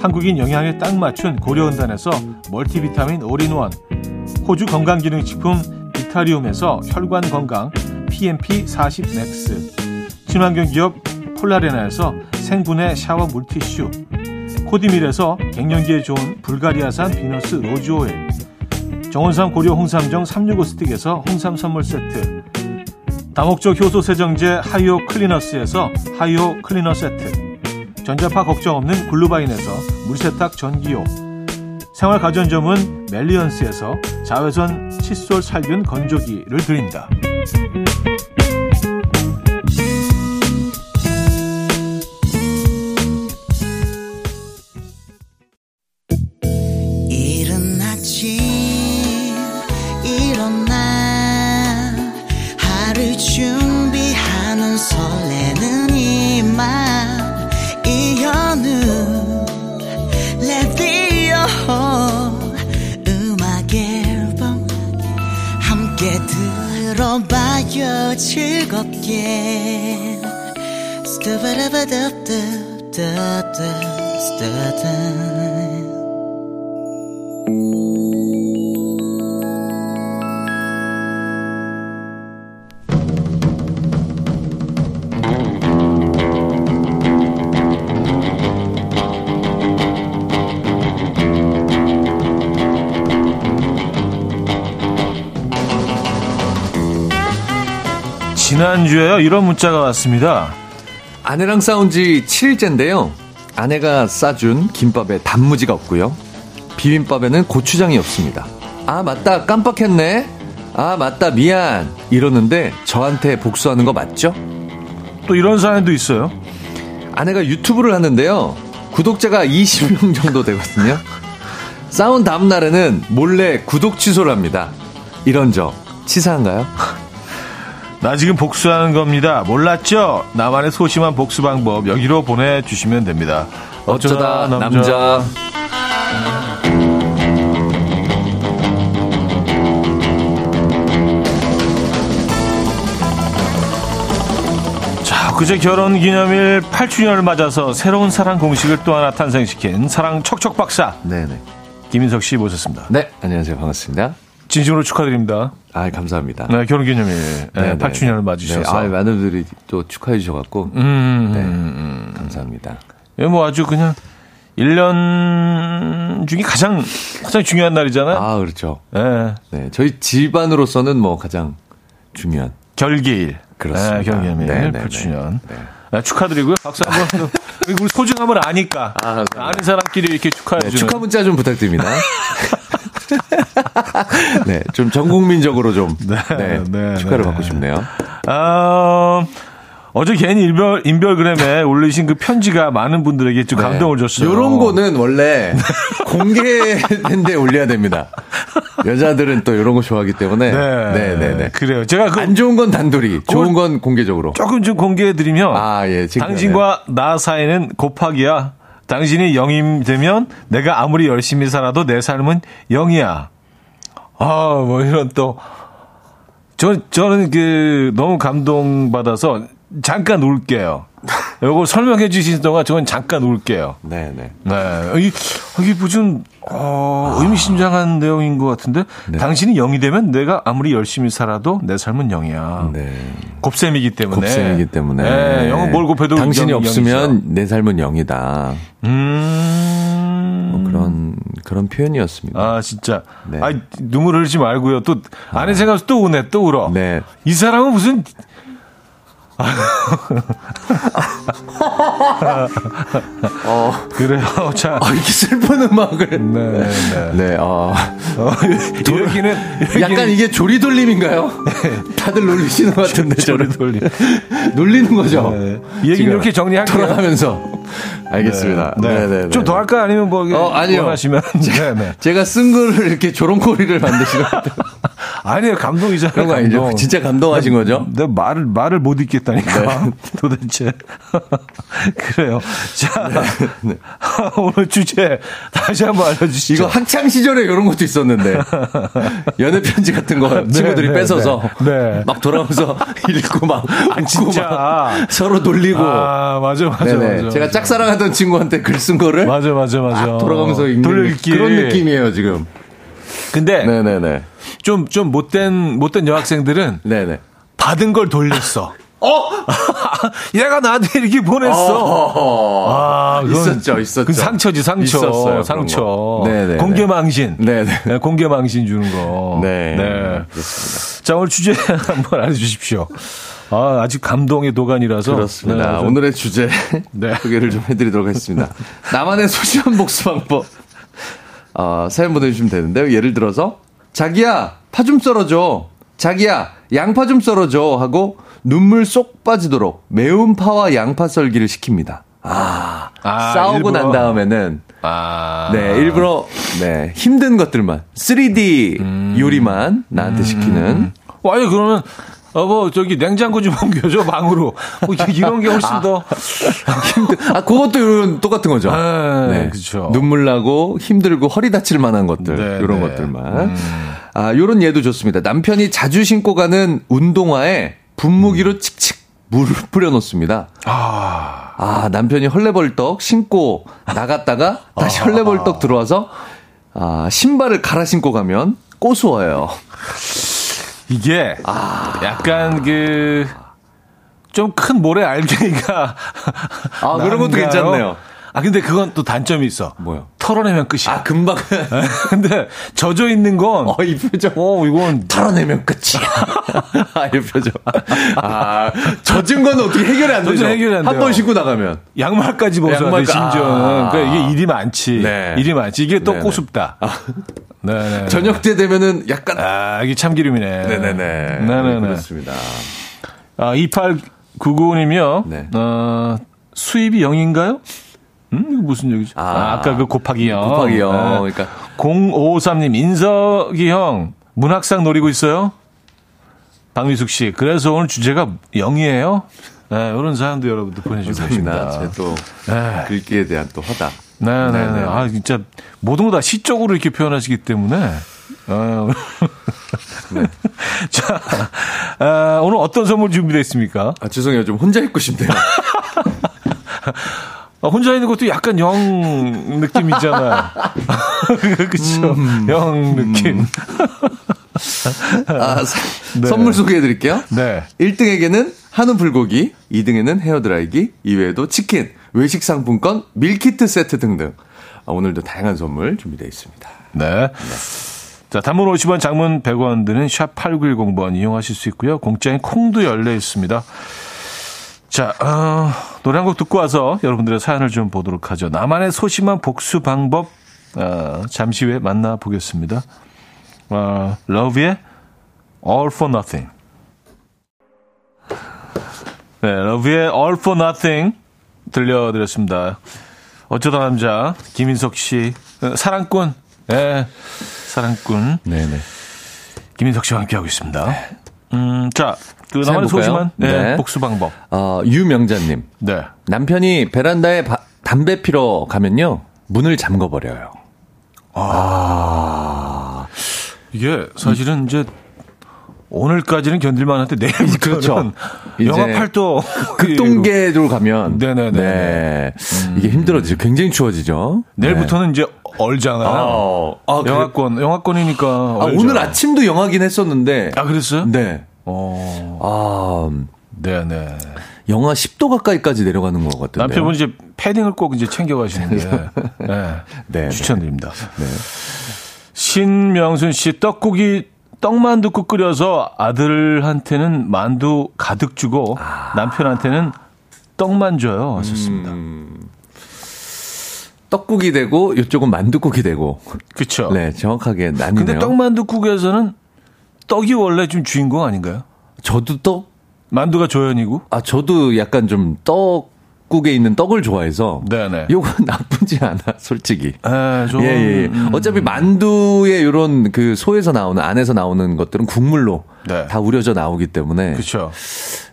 A: 한국인 영양에 딱 맞춘 고려은단에서 멀티비타민 올인원 호주 건강기능식품 비타리움에서 혈관 건강 PMP40 맥스 친환경 기업 폴라레나에서 생분해 샤워 물티슈 코디밀에서 갱년기에 좋은 불가리아산 비너스 로즈 오일 정원삼 고려 홍삼정 365 스틱에서 홍삼 선물 세트 다목적 효소 세정제 하이오 클리너스에서 하이오 클리너 세트 전자파 걱정 없는 글루바인에서 물세탁 전기요 생활 가전점은 멜리언스에서 자외선 칫솔 살균 건조기를 드립니다.
C: 즐겁게. 스타바라바다다다다다다
A: 지난주에요 이런 문자가 왔습니다.
D: 아내랑 싸운 지 7일째인데요. 아내가 싸준 김밥에 단무지가 없고요. 비빔밥에는 고추장이 없습니다. 아, 맞다. 깜빡했네. 아, 맞다. 미안. 이러는데 저한테 복수하는 거 맞죠?
A: 또 이런 사연도 있어요.
D: 아내가 유튜브를 하는데요. 구독자가 20명 정도 되거든요. 싸운 다음 날에는 몰래 구독 취소를 합니다. 이런 저 치사한가요?
A: 나 지금 복수하는 겁니다. 몰랐죠? 나만의 소심한 복수 방법 여기로 보내주시면 됩니다.
D: 어쩌다 남자.
A: 자, 그제 결혼 기념일 8주년을 맞아서 새로운 사랑 공식을 또 하나 탄생시킨 사랑 척척 박사
D: 네네.
A: 김인석 씨 모셨습니다.
D: 네, 안녕하세요. 반갑습니다.
A: 진심으로 축하드립니다.
D: 아, 감사합니다.
A: 네, 결혼 기념일
D: 네, 네,
A: 8주년을
D: 네.
A: 맞으셔서.
D: 네, 아, 많은 분들이 또 축하해 주셔갖고.
A: 음,
D: 네.
A: 음,
D: 감사합니다.
A: 음. 뭐 아주 그냥 1년 중에 가장 가장 중요한 날이잖아요.
D: 아, 그렇죠.
A: 네.
D: 네. 저희 집안으로서는 뭐 가장 중요한.
A: 결기일.
D: 그렇습니다.
A: 네, 결혼 기념일
D: 네, 네,
A: 8주년.
D: 네.
A: 네, 축하드리고요. 박수 한 번. (laughs) 우리 소중함을 아니까.
D: 아.
A: 아는 사람끼리 이렇게 축하해
D: 네,
A: 주는.
D: 축하 문자 좀 부탁드립니다. (laughs) (laughs) 네, 좀 전국민적으로 좀 (laughs) 네,
A: 네,
D: 축하를
A: 네.
D: 받고 싶네요.
A: 아, 어제 개인 인별, 인별그램에 (laughs) 올리신 그 편지가 많은 분들에게 좀 감동을 줬어요.
D: 이런 네. 거는 원래 공개된 데 올려야 됩니다. 여자들은 또 이런 거 좋아하기 때문에.
A: 네.
D: 네, 네, 네.
A: 그래요. 제가 그
D: 안 좋은 건 단둘이, 좋은 건 공개적으로.
A: 조금 좀 공개해드리면.
D: 아, 예. 지금
A: 당신과 나 사이는 곱하기야. 당신이 영임 되면 내가 아무리 열심히 살아도 내 삶은 영이야. 아, 뭐 이런 또. 저, 저는 그, 너무 감동받아서 잠깐 울게요. 요거 설명해 주신 동안 저는 잠깐 울게요.
D: 네, 네.
A: 네. 이, 이게 무슨, 어, 의미심장한 내용인 것 같은데.
D: 네.
A: 당신이 영이 되면 내가 아무리 열심히 살아도 내 삶은 영이야.
D: 네.
A: 곱셈이기 때문에.
D: 곱셈이기 때문에.
A: 네, 영은 뭘 곱해도
D: 당신이
A: 영-
D: 없으면
A: 영이죠.
D: 내 삶은 영이다.
A: 음.
D: 뭐 그런, 그런 표현이었습니다.
A: 아, 진짜.
D: 네.
A: 아, 눈물 흘리지 말고요. 또, 아는 생각에서 또 우네, 또 울어.
D: 네.
A: 이 사람은 무슨.
D: 어,
A: 그래요. 자.
D: 아, 이렇게 슬픈 음악을.
A: 네, 네.
D: 네, 어.
A: 어, 여기는,
D: 약간 이게 조리돌림인가요? 다들 놀리시는 것 같은데.
A: 돌리.
D: 놀리는 거죠?
A: 네. 이
D: 지금
A: 이렇게 정리할게요.
D: 돌아가면서. 알겠습니다. 네, 네, 네.
A: 좀더 할까? 아니면 뭐,
D: 어, 아니요.
A: 원하시면. (laughs) 네, 네.
D: 제가 쓴 거를 이렇게 조롱코리를 만드시는 것 같아요.
A: 아니에요. 감동이잖아요.
D: 그런 거 아니죠?
A: 감동.
D: 진짜 감동하신 거죠?
A: 내 말을 말을 못 읽겠다니까
D: 네. (laughs)
A: 도대체 (laughs) 그래요. 자
D: 네. (laughs)
A: 오늘 주제 다시 한번 알려주시죠.
D: 이거 학창 시절에 이런 것도 있었는데 연애 편지 같은 거 친구들이
A: 네,
D: 뺏어서
A: 네, 네.
D: 막 돌아오면서 읽고 막 웃고
A: 진짜.
D: 막 서로 놀리고
A: 아 맞아 맞아
D: 네네.
A: 맞아.
D: 제가 짝사랑하던 친구한테 글 쓴 거를
A: 맞아 맞아 맞아.
D: 막 돌아가면서 읽는
A: 돌려읽기
D: 그런 느낌이에요 지금.
A: 근데
D: 네네네.
A: 좀 좀 못된 못된 여학생들은
D: 네네.
A: 받은 걸 돌렸어. 어? (laughs) 얘가 나한테 이렇게 보냈어. 아, 그건-
D: 있었죠, 있었죠.
A: 그 상처지, 상처.
D: 있었어요,
A: 상처.
D: 거. 네네.
A: 공개망신.
D: 네네.
A: 네, 공개망신 주는 거.
D: 네.
A: 네.
D: 그렇습니다.
A: 자, 오늘 주제 (laughs) 한번 알려주십시오. 아, 아직 감동의 도가니라서.
D: 그렇습니다.
A: 네, 좀-
D: 오늘의 주제
A: 네.
D: 소개를 좀 해드리도록 하겠습니다. 나만의 소심한 복수 방법. 어, 사연 보내주시면 되는데요. 예를 들어서 자기야 파 좀 썰어줘. 자기야 양파 좀 썰어줘 하고 눈물 쏙 빠지도록 매운 파와 양파 썰기를 시킵니다. 아,
A: 아,
D: 싸우고
A: 일부러.
D: 난 다음에는
A: 아.
D: 네 일부러 네 힘든 것들만 3D
A: 음.
D: 요리만 나한테 시키는
A: 와, 아니, 그러면, 어, 뭐, 저기, 냉장고 좀 (laughs) 옮겨줘, 방으로. 뭐, 이- 이런 게 훨씬 더.
D: 힘들, 아, 그것도 이런 똑같은 거죠.
A: 네, 그쵸.
D: 눈물 나고 힘들고 허리 다칠 만한 것들,
A: 네,
D: 이런
A: 네.
D: 것들만. 아, 요런 예도 좋습니다. 남편이 자주 신고 가는 운동화에 분무기로 칙칙 물을 (laughs) 뿌려놓습니다.
A: 아.
D: 아, 남편이 헐레벌떡 신고 나갔다가 다시 헐레벌떡 들어와서 아, 신발을 갈아 신고 가면 꼬수어요.
A: 이게
D: 아.
A: 약간 그 좀 큰 모래 알갱이가
D: 아, 그런 것도? 괜찮네요.
A: 아 근데 그건 또 단점이 있어.
D: 뭐요?
A: 털어내면 끝이야.
D: 아, 금방. (laughs)
A: 근데 젖어 있는 건
D: 어, 이 표정.
A: 어, 이건
D: 털어내면 끝이야. (laughs) 아, 이 표정. 아, 젖은 건 어떻게 해결이 안 되죠?
A: 해결이
D: 안한
A: 돼요.
D: 번 신고 나가면.
A: 양말까지 벗어야 돼
D: 양말까-
A: 심지어는.
D: 아.
A: 그러니까 이게 일이 많지.
D: 네.
A: 일이 많지. 이게 또
D: 네네.
A: 꼬숩다. 네네.
D: 저녁 때 되면은 약간.
A: 아 이게 참기름이네.
D: 네네네.
A: 네네네.
D: 그렇습니다.
A: 아 2899님이요.
D: 네.
A: 어 수입이 0인가요? 음, 이거 무슨 얘기죠? 아,
D: 아,
A: 아까 그 곱하기 0.
D: 곱하기 영. 그러니까.
A: 0553님, 인석이 형, 문학상 노리고 있어요? 박미숙 씨, 그래서 오늘 주제가 0이에요? 네, 이런 사연도 여러분들 보내주고. 계십니다.
D: 제또
A: 네.
D: 글귀에 대한 또 허다.
A: 네 네네.
D: 네네네.
A: 아, 진짜 모든 거 다 시적으로 이렇게 표현하시기 때문에. 어.
D: 네. (laughs)
A: 자, 아, 오늘 어떤 선물 준비되어 있습니까?
D: 아, 죄송해요. 좀 혼자 있고 싶네요. (laughs)
A: 아, 혼자 있는 것도 약간 영 느낌이잖아요. (laughs) 그쵸.
D: 음.
A: 영 느낌.
D: 아, 사-
A: 네.
D: 선물 소개해 드릴게요.
A: 네.
D: 1등에게는 한우 불고기, 2등에는 헤어드라이기, 이외에도 치킨, 외식 상품권, 밀키트 세트 등등. 아, 오늘도 다양한 선물 준비되어 있습니다.
A: 네. 자, 단문 50원, 장문 100원 드는 샵 8910번 이용하실 수 있고요. 공짜인 콩도 열려 있습니다. 자, 어, 노래 한 곡 듣고 와서 여러분들의 사연을 좀 보도록 하죠. 나만의 소심한 복수 방법, 어, 잠시 후에 만나보겠습니다. 어, 러브의 All for Nothing. 네, 러브의 All for Nothing 들려드렸습니다. 어쩌다 남자, 김인석 씨, 어, 사랑꾼, 예, 사랑꾼,
D: 네네.
A: 김인석 씨와 함께하고 있습니다. 음, 자, 그 나만의? 소심한 네,
D: 네.
A: 복수 방법.
D: 어, 유명자님.
A: 네.
D: 남편이 베란다에 바- 담배 피러 가면요. 문을 잠궈 버려요.
A: 이게 사실은 이제 오늘까지는 견딜만 한데 내일부터는 (laughs)
D: 그렇죠.
A: 영하
D: 이제
A: 8도 (laughs)
D: 극동계로 가면
A: 네네네.
D: 네. 이게 힘들어지죠. 굉장히 추워지죠.
A: 내일부터는 이제 얼잖아요.
D: 네. 아, 그래-
A: 영하권, 영하권이니까.
D: 아. 오늘 아침도 영하긴 했었는데.
A: 아, 그랬어요?
D: 네.
A: 어,
D: 아,
A: 네네.
D: 영하 10도 가까이까지 내려가는 것 같은데.
A: 남편분이 이제 패딩을 꼭 이제 챙겨가시는데, (laughs) 네.
D: 네,
A: 추천드립니다.
D: 네.
A: 신명순 씨, 떡국이 떡만둣국 끓여서 아들한테는 만두 가득 주고
D: 아.
A: 남편한테는 떡만 줘요. 하셨습니다.
D: 음. 떡국이 되고 이쪽은 만두국이 되고.
A: 그쵸.
D: 네, 정확하게 나뉘네요.
A: 근데 떡만둣국에서는 떡이 원래 좀 주인공 아닌가요?
D: 저도 떡,
A: 만두가 조연이고.
D: 아, 저도 약간 좀 떡 국에 있는 떡을 좋아해서.
A: 네네.
D: 요건 (laughs) 나쁘지 않아, 솔직히.
A: 에, 좀,
D: 예, 예. 예.
A: 음,
D: 어차피 만두의 요런 그 소에서 나오는, 안에서 나오는 것들은 국물로
A: 네.
D: 다 우려져 나오기 때문에.
A: 그쵸.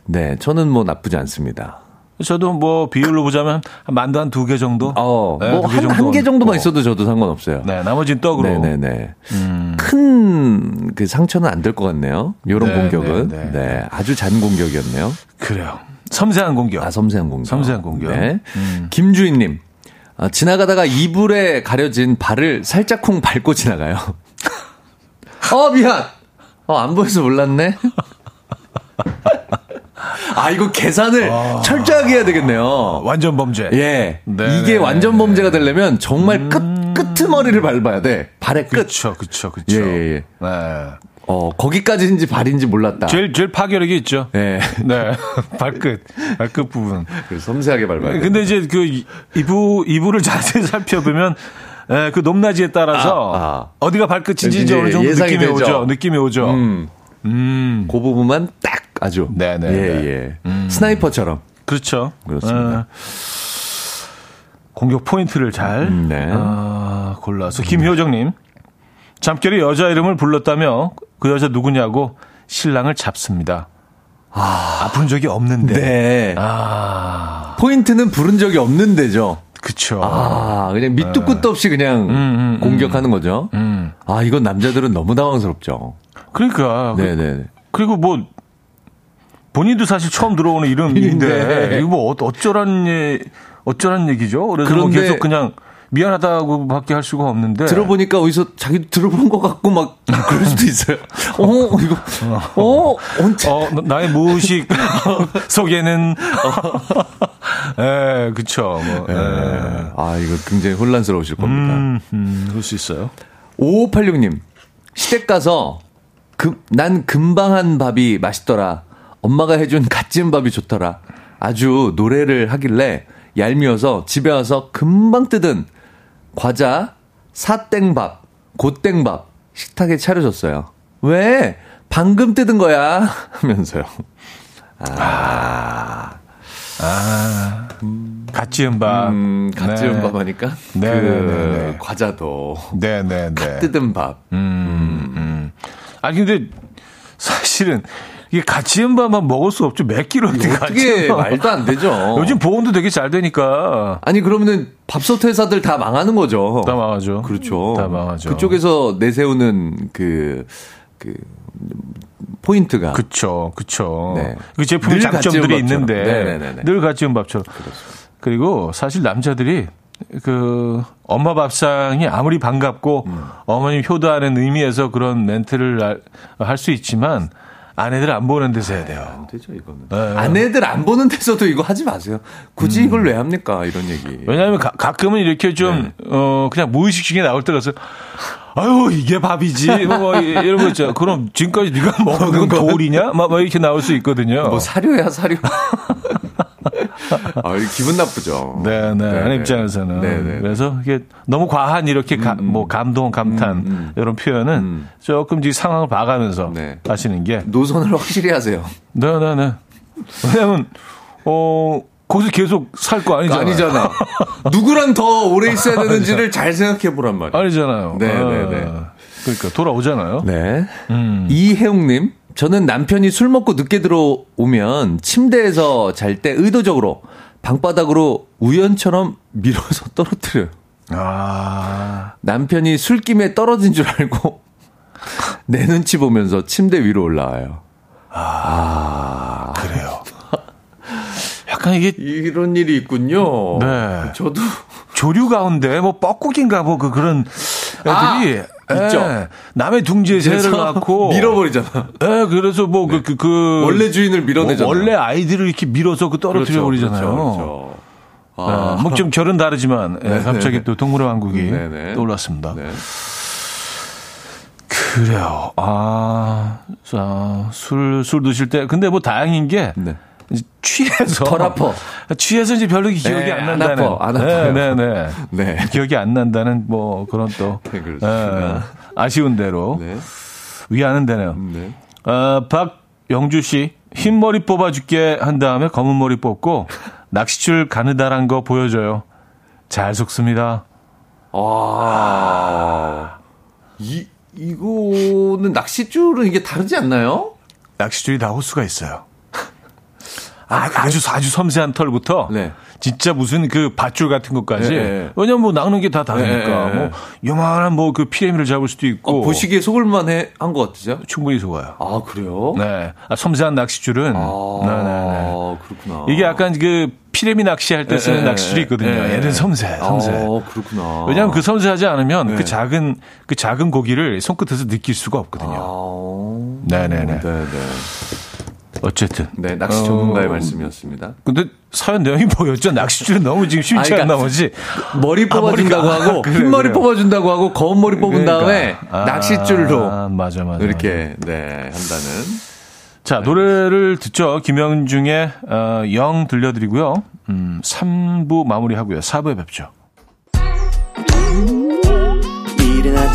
D: 네, 저는 뭐 나쁘지 않습니다.
A: 저도 뭐 비율로 보자면 한 만두 한 두 개 정도.
D: 어,
A: 네,
D: 뭐 한, 한
A: 정도
D: 개 정도만. 있어도 저도 상관없어요.
A: 네, 나머지는 떡으로.
D: 네네네.
A: 음.
D: 큰그 상처는 안 될 것 같네요. 요런
A: 네,
D: 공격은.
A: 네,
D: 네,
A: 네.
D: 아주 잔 공격이었네요.
A: 그래요. 섬세한 공격.
D: 아, 섬세한 공격.
A: 섬세한 공격.
D: 네.
A: 음.
D: 김주인님. 아, 지나가다가 이불에 가려진 발을 살짝쿵 밟고 지나가요. (laughs) 어, 미안! 어, 안 보여서 몰랐네? (laughs) 아, 이거 계산을 철저하게 해야 되겠네요.
A: 완전 범죄.
D: 예.
A: 네,
D: 이게
A: 네,
D: 완전 범죄가 되려면 정말 끝, 끄트머리를 밟아야 돼. 발의 끝.
A: 그쵸, 그쵸, 그쵸.
D: 예, 예, 예.
A: 네.
D: 어, 거기까지인지 발인지 몰랐다.
A: 제일, 제일 파괴력이 있죠.
D: 예.
A: 네. (laughs) 발끝, 발끝 부분.
D: 그래서 섬세하게 밟아야 돼.
A: 근데 이제 그 이- 이부, 이부를 (laughs) 자세히 살펴보면 에, 그 높낮이에 따라서
D: 아, 아.
A: 어디가 발끝인지 이제 어느 정도 느낌이
D: 되죠.
A: 오죠. 느낌이 오죠.
D: 음.
A: 음.
D: 그 부분만 딱 아주.
A: 네네.
D: 예, 예. 스나이퍼처럼.
A: 그렇죠.
D: 그렇습니다.
A: 에, 공격 포인트를 잘
D: 음, 네.
A: 아, 골라서 김효정님 잠결에 여자 이름을 불렀다며 그 여자 누구냐고 신랑을 잡습니다. 아, 부른 적이 없는데.
D: 네.
A: 아,
D: 포인트는 부른 적이 없는 데죠.
A: 그쵸.
D: 아, 그냥 밑도 끝도 없이 그냥
A: 음, 음,
D: 공격하는 거죠.
A: 음.
D: 아, 이건 남자들은 너무 당황스럽죠.
A: 그러니까. 그-
D: 네네.
A: 그리고 뭐 본인도 사실 처음 들어오는 이름인데 (laughs)
D: 네.
A: 이거 뭐 어- 어쩌란 예 어쩌란 얘기죠. 그래서 뭐 계속 그냥 미안하다고밖에 할 수가 없는데
D: 들어보니까 어디서 자기도 들어본 것 같고 막 그럴 수도 있어요. (laughs) 어, 이거, 어, 언제.
A: 어 나- 나의 무의식 (laughs) 속에는 예 그쵸 뭐 예.
D: 아, 이거 굉장히 혼란스러우실 겁니다.
A: 음, 음 그럴 수 있어요.
D: 5586님, 시댁 가서 그, 난 금방 한 밥이 맛있더라. 엄마가 해준 갓 지은 밥이 좋더라. 아주 노래를 하길래 얄미워서 집에 와서 금방 뜯은 과자, 사땡밥, 고땡밥 식탁에 차려줬어요. 왜? 방금 뜯은 거야. (laughs) 하면서요.
A: 갓 지은 밥.
D: 음, 갓 지은
A: 네.
D: 밥 하니까.
A: 네,
D: 그
A: 네, 네, 네.
D: 과자도.
A: 네네네.
D: 뜯은 밥.
A: 음, 음. 아니 근데 사실은 이게 갓 지은 밥만 먹을 수 없죠. 몇갓
D: 어떻게. 말도 안 되죠.
A: 요즘 보온도 되게 잘 되니까
D: 아니 그러면은 밥솥 회사들 다 망하는 거죠.
A: 다 망하죠.
D: 그렇죠.
A: 다 망하죠.
D: 그쪽에서 내세우는 그, 그, 포인트가.
A: 그쵸, 그쵸.
D: 네.
A: 그 제품의
D: 늘
A: 장점들이 있는데.
D: 네네네네.
A: 늘 같이 온 밥처럼. 그리고 사실 남자들이 그 엄마 밥상이 아무리 반갑고
D: 음.
A: 어머님 효도하는 의미에서 그런 멘트를 할 수 있지만 아내들 안 보는 데서 해야 돼요.
D: 안 되죠, 이거는.
A: 네.
D: 아내들 안 보는 데서도 이거 하지 마세요. 굳이 이걸 왜 합니까? 이런 얘기.
A: 왜냐하면 가, 가끔은 이렇게 좀,
D: 네.
A: 어, 그냥 무의식 중에 나올 때가 있어요. 아유, 이게 밥이지. 뭐, 이런 거 있죠. 그럼 지금까지 네가 먹은 건 돌이냐? 막, 막 이렇게 나올 수 있거든요.
D: 뭐 사료야, 사료. (laughs) (laughs) 아, 기분 나쁘죠.
A: 네, 네. 아내
D: 네.
A: 입장에서는.
D: 네, 네.
A: 그래서 이게 너무 과한 이렇게 가- 뭐 감동, 감탄
D: 음, 음.
A: 이런 표현은
D: 음.
A: 조금 이 상황을 봐가면서
D: 네.
A: 하시는 게.
D: 노선을 확실히 하세요.
A: 네, 네, 네. 왜냐면, 어, 거기서 계속 살 거 아니잖아요.
D: 아니잖아. 누구랑 더 오래 있어야 (laughs) 되는지를 잘 생각해 보란 말이에요.
A: 아니잖아요.
D: 네,
A: 아,
D: 네, 네.
A: 그러니까 돌아오잖아요.
D: 네.
A: 음.
D: 이혜웅님, 저는 남편이 술 먹고 늦게 들어오면 침대에서 잘 때 의도적으로 방바닥으로 우연처럼 밀어서 (laughs) 떨어뜨려요.
A: 아,
D: 남편이 술김에 떨어진 줄 알고 (laughs) 내 눈치 보면서 침대 위로 올라와요.
A: 그래요. 약간 이게
D: 이런 일이 있군요.
A: 네.
D: 저도
A: 조류 가운데 뭐 뻐꾸기인가 뭐 그 그런 애들이
D: 아, 있죠.
A: 예, 남의 둥지에 새를 낳고 (laughs)
D: 밀어버리잖아.
A: 예, 그래서 뭐그그그
D: 원래 주인을 밀어내잖아.
A: 원래 아이들을 이렇게 밀어서 그 떨어뜨려 버리잖아요.
D: 그렇죠, 그렇죠. 아,
A: 뭐좀 결은 다르지만 예,
D: 네,
A: 갑자기
D: 네.
A: 또 동물의 왕국이
D: 네, 네.
A: 떠올랐습니다.
D: 네.
A: 그래요. 아, 자, 술, 술 드실 때. 근데 뭐 다행인 게.
D: 네.
A: 취해서.
D: 덜 아파.
A: 취해서 이제 별로 기억이
D: 네, 안안
A: 난다는.
D: 아파, 안
A: 네. 네, 네.
D: 네.
A: 기억이 안 난다는 뭐 그런 또.
D: 네.
A: 예, 아쉬운 대로.
D: 네.
A: 위안은 되네요.
D: 네.
A: 어, 박영주 씨. 흰 머리 뽑아줄게 한 다음에 검은 머리 뽑고 낚시줄 가느다란 거 보여줘요. 잘 속습니다.
D: 아. 이, 이거는 낚싯줄은 이게 다르지 않나요?
A: 낚시줄이 다 호수가 있어요. 아, 아주 아주 섬세한 털부터
D: 네.
A: 진짜 무슨 그 밧줄 같은 것까지.
D: 네, 네.
A: 왜냐면 뭐 낚는 게 다 다르니까.
D: 네, 네.
A: 뭐 요만한 뭐 그 피레미를 잡을 수도 있고.
D: 어, 보시기에 속을만 해, 한 것 같으죠?
A: 충분히 속아요.
D: 아, 그래요?
A: 네. 아, 섬세한 낚시줄은.
D: 아,
A: 네네네.
D: 그렇구나.
A: 이게 약간 그 피레미 낚시할 때 쓰는
D: 네, 네,
A: 낚시줄이 있거든요.
D: 네.
A: 얘는 섬세, 섬세.
D: 아, 그렇구나.
A: 왜냐하면 그 섬세하지 않으면
D: 네.
A: 그 작은 그 작은 고기를 손끝에서 느낄 수가 없거든요.
D: 아,
A: 네네네.
D: 네네.
A: 어쨌든.
D: 네, 낚시 전문가의 말씀이었습니다.
A: 근데 사연 내용이 뭐였죠? 낚시줄은 너무 지금 쉽지
D: 아, 그러니까
A: 않은 나머지.
D: 머리 뽑아준다고
A: 머리가-
D: 하고
A: 그래,
D: 흰머리
A: 그래.
D: 뽑아준다고 하고 검은 머리 뽑은
A: 그러니까.
D: 다음에
A: 아,
D: 낚싯줄로
A: 맞아, 맞아.
D: 이렇게 네 한다는
A: 자, 노래를 듣죠. 김영중의 어, 영 들려드리고요. 음, 3부 마무리하고요. 4부에 뵙죠.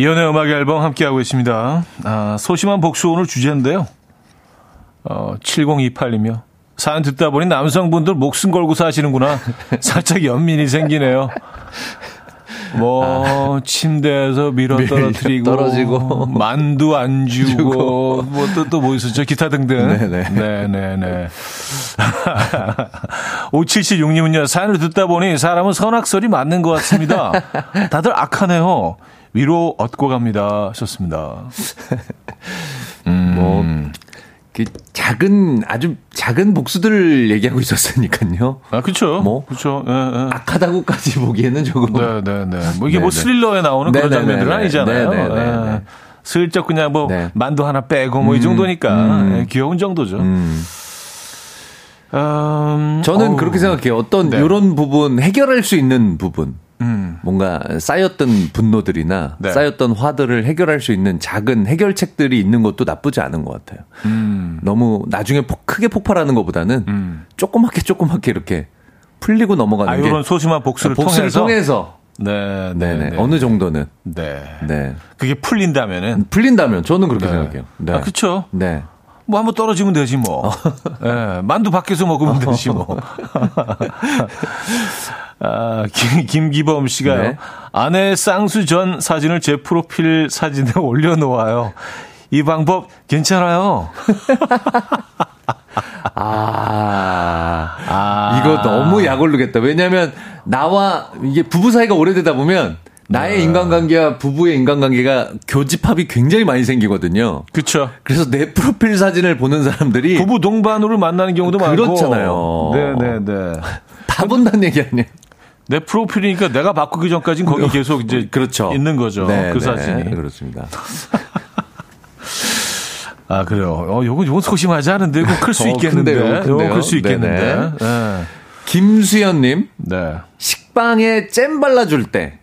A: 이연의 음악 앨범 함께하고 있습니다. 아, 소심한 복수 오늘 주제인데요. 어, 7028이며 사연 듣다 보니 남성분들 목숨 걸고 사시는구나. (laughs) 살짝 연민이 생기네요. 뭐 침대에서 밀어 떨어뜨리고
D: 떨어지고.
A: 만두 안 주고 뭐 또 또 뭐 있었죠 기타 등등
D: 네네.
A: 네네네 5776님은요 사연을 듣다 보니 사람은 선악설이 맞는 것 같습니다 다들 악하네요 위로 얻고 갑니다 하셨습니다 (laughs)
D: 뭐그 작은 아주 작은 복수들을 얘기하고 있었으니까요.
A: 아 그렇죠
D: 뭐?
A: 그렇죠 예, 예.
D: 악하다고까지 (laughs) 보기에는 조금
A: 네네네. 뭐 이게 뭐
D: 네네.
A: 스릴러에 나오는 그런. 장면들은 아니잖아요. 예. 슬쩍 그냥 뭐
D: 네.
A: 만두 하나 빼고 뭐이
D: 음,
A: 정도니까
D: 음.
A: 예, 귀여운 정도죠.
D: 음.
A: 음,
D: 저는
A: 어우,
D: 그렇게 생각해요. 어떤
A: 네.
D: 이런 부분 해결할 수 있는 부분.
A: 음,
D: 뭔가 쌓였던 분노들이나
A: 네.
D: 쌓였던 화들을 해결할 수 있는 작은 해결책들이 있는 것도 나쁘지 않은 것 같아요.
A: 음,
D: 너무 나중에 폭- 크게 폭발하는 것보다는
A: 음.
D: 조그맣게 조그맣게 이렇게 풀리고 넘어가는
A: 아,
D: 게
A: 이런 소심한 복수를,
D: 복수를
A: 통해서.
D: 통해서
A: 네, 네,
D: 네. 어느 정도는
A: 네.
D: 네
A: 그게 풀린다면은.
D: 풀린다면 저는 그렇게
A: 네.
D: 생각해요. 네.
A: 아, 그쵸.
D: 네.
A: 뭐 한번 떨어지면 되지 뭐. 예, 만두 밖에서 먹으면 되지 뭐. (laughs) 아, 김, 김기범 씨가요.
D: 네.
A: 아내 쌍수 전 사진을 제 프로필 사진에 (laughs) 올려놓아요. 이 방법 괜찮아요. (laughs)
D: 아,
A: 아.
D: 이거 너무 약 올르겠다. 왜냐면 나와 이게 부부 사이가 오래되다 보면 나의
A: 네.
D: 인간관계와 부부의 인간관계가 교집합이 굉장히 많이 생기거든요.
A: 그쵸.
D: 그래서 내 프로필 사진을 보는 사람들이
A: 부부 동반으로 만나는 경우도 많고.
D: 그렇잖아요.
A: 네 네 네. (laughs)
D: 다 본다는 얘기 아니에요.
A: 내 프로필이니까 내가 바꾸기 전까지는 거기 (laughs) 계속 이제
D: 그렇죠.
A: 있는 거죠.
D: 네,
A: 그
D: 네,
A: 사진이.
D: 그렇습니다. (laughs)
A: 아 그래요. 어, 요건 요건 소심하지 않은데 이거 클수
D: 어,
A: 있겠는데.
D: 큰데요,
A: 요건. 클 수 있겠는데. 네.
D: 김수현님
A: 네.
D: 식빵에 잼 발라줄 때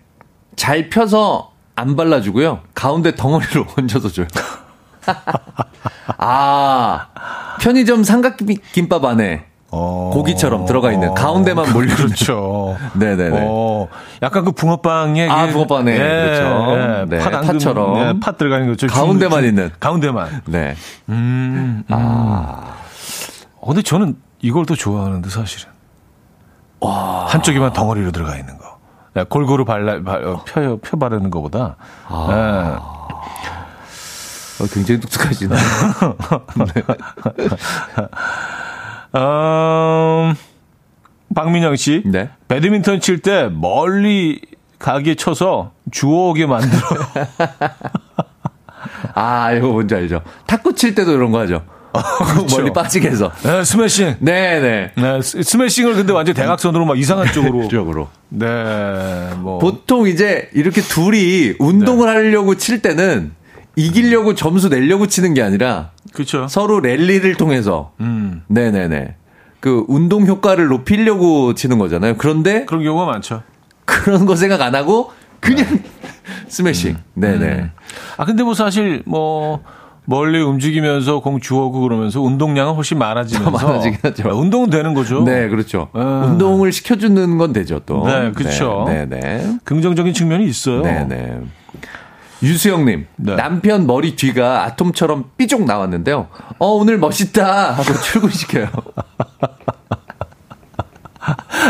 D: 잘 펴서 안 발라주고요. 가운데 덩어리로 (laughs) 얹어서 줘요. 아 편의점 삼각김밥 안에
A: 어.
D: 고기처럼 들어가 있는 가운데만 몰려.
A: 그렇죠. (laughs)
D: 네네네.
A: 어, 약간 그 붕어빵에
D: 아,
A: 그-
D: 붕어빵에,
A: 예,
D: 그렇죠.
A: 예,
D: 네,
A: 팥 앙금,
D: 팥처럼.
A: 예, 팥 들어가는 거죠.
D: 가운데만 있는.
A: 가운데만.
D: 네.
A: 음. 음.
D: 아
A: 어, 근데 저는 이걸 더 좋아하는데 사실은. 한쪽에만 덩어리로 들어가 있는 거. 네, 골고루 발라 발, 어, 펴, 펴 바르는 것보다. 네.
D: 어, 굉장히 똑똑하시네. (laughs)
A: 음, 박민영 씨.
D: 네.
A: 배드민턴 칠 때 멀리 가게 쳐서 주워오게 만들어. (laughs)
D: 아 이거 뭔지 알죠. 탁구 칠 때도 이런 거 하죠. (laughs) 멀리 빠지게 해서.
A: 네, 스매싱.
D: 네 네.
A: 네, 스- 스매싱을 근데 완전 대각선으로 막 이상한 쪽으로. (laughs)
D: 쪽으로.
A: 네, 뭐.
D: 보통 이제 이렇게 둘이 운동을 하려고 칠 때는 이기려고 점수 내려고 치는 게 아니라
A: 그렇죠.
D: 서로 랠리를 통해서
A: 음.
D: 네 네 네 그 운동 효과를 높이려고 치는 거잖아요. 그런데
A: 그런 경우가 많죠.
D: 그런 거 생각 안 하고 그냥 (laughs) 스매싱. 네네.
A: 아, 근데 뭐 사실 뭐 멀리 움직이면서 공 주워오고 그러면서 운동량은 훨씬 많아지면서
D: 많아지긴 하죠.
A: 운동은 되는 거죠.
D: 네, 그렇죠.
A: 음.
D: 운동을 시켜주는 건 되죠, 또.
A: 네, 그쵸.
D: 네네.
A: 긍정적인 측면이 있어요.
D: 네 네. 유수영님,
A: 네.
D: 남편 머리 뒤가 아톰처럼 삐죽 나왔는데요. 어, 오늘 멋있다! 하고 (laughs) 출근시켜요.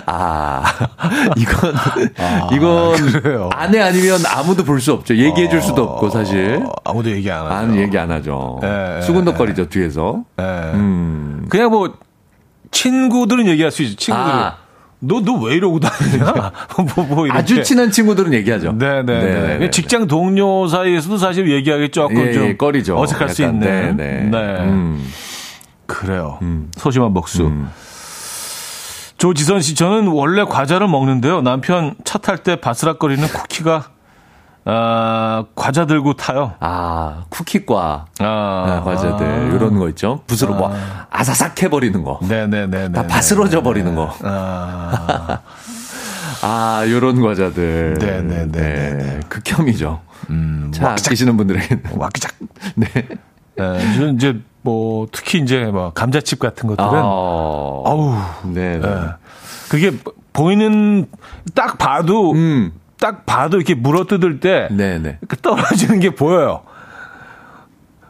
D: 아, (laughs) 이건, 이건,
A: 그래요.
D: 아내 아니면 아무도 볼 수 없죠. 얘기해 줄 수도 없고, 사실.
A: 어, 아무도 얘기 안 하죠.
D: 아는 얘기 안 하죠.
A: 네,
D: 수근덕거리죠, 뒤에서.
A: 네.
D: 음.
A: 그냥 뭐 친구들은 얘기할 수 있죠. 친구들은.
D: 아.
A: 너, 너 왜 이러고 다니냐? (laughs) 뭐, 뭐, 이렇게.
D: 아주 친한 친구들은 얘기하죠.
A: 네네 네.
D: 네네네.
A: 직장 동료 사이에서도 사실 얘기하기 조금
D: 예,
A: 좀
D: 예, 꺼리죠.
A: 어색할 수
D: 약간,
A: 있는.
D: 네네.
A: 네.
D: 음.
A: 그래요. 소심한 복수.
D: 음.
A: 조지선 씨, 저는 원래 과자를 먹는데요. 남편 차 탈 때 바스락거리는 쿠키가 아, 과자 들고 타요.
D: 아, 쿠키과
A: 아,
D: 아, 과자들 이런 거 있죠. 붓으로 뭐 아사삭 해버리는 거.
A: 네네네.
D: 다 바스러져 버리는 거.
A: 아, (laughs)
D: 아, 요런 과자들.
A: 네네네네.
D: 네, 극혐이죠.
A: 음,
D: 차 아끼시는 분들에게는.
A: 와기작. (laughs)
D: 네.
A: 네, 이제 뭐 특히 이제 뭐 감자칩 같은 것들은
D: 아,
A: 아우
D: 네. 네.
A: 예. 그게 보이는 딱 봐도
D: 음.
A: 딱 봐도 이렇게 물어뜯을 때
D: 네네.
A: 그 떨어지는 게 보여요.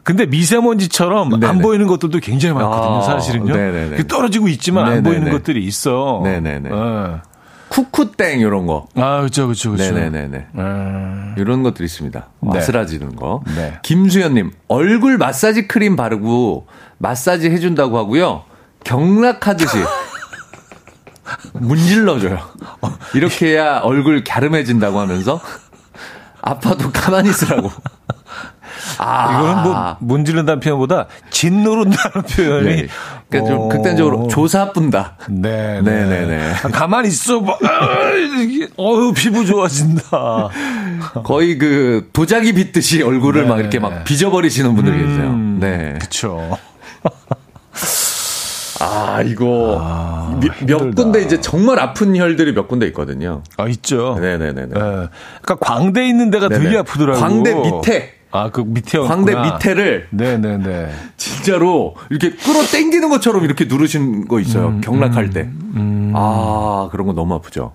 A: 근데 미세먼지처럼 안
D: 네네.
A: 보이는 것들도 굉장히 많거든요,
D: 아,
A: 사실은요.
D: 네네네.
A: 그 떨어지고 있지만 안
D: 네네네.
A: 보이는 것들이 있어.
D: 네네네.
A: 예.
D: 쿠쿠땡 요런 거.
A: 아, 그렇죠, 그렇죠, 그렇죠.
D: 네 네네네.
A: 음,
D: 이런 것들이 있습니다. 와스라지는 거.
A: 네.
D: 김수현 님, 얼굴 마사지 크림 바르고 마사지 해 준다고 하고요. 경락하듯이 (laughs) 문질러줘요. 이렇게 해야 얼굴 갸름해진다고 하면서 아파도 가만히 있으라고. 아,
A: 이거는 뭐 문지른다는 표현보다 짓누른다는 표현이
D: 네. 그러니까 좀
A: 어.
D: 극단적으로 조사 뿐다.
A: 네,
D: 네 네네.
A: 아, 가만히 있어 봐. 아, 어유 피부 좋아진다.
D: 거의 그 도자기 빗듯이 얼굴을
A: 네.
D: 막 이렇게 막 빚어버리시는 분들이 계세요.
A: 음,
D: 네.
A: 그렇죠. (laughs)
D: 아, 이거 몇, 몇
A: 힘들다.
D: 군데 이제 정말 아픈 혈들이 몇 군데 있거든요.
A: 아 있죠.
D: 네네네네.
A: 예. 그러니까 광대 있는 데가
D: 네네.
A: 되게 아프더라고.
D: 광대 밑에.
A: 아, 그 밑에
D: 광대 밑에를
A: 네네네.
D: 진짜로 이렇게 끌어 당기는 것처럼 이렇게 누르신 거 있어요.
A: 음,
D: 경락할 때. 아, 그런 거 너무 아프죠.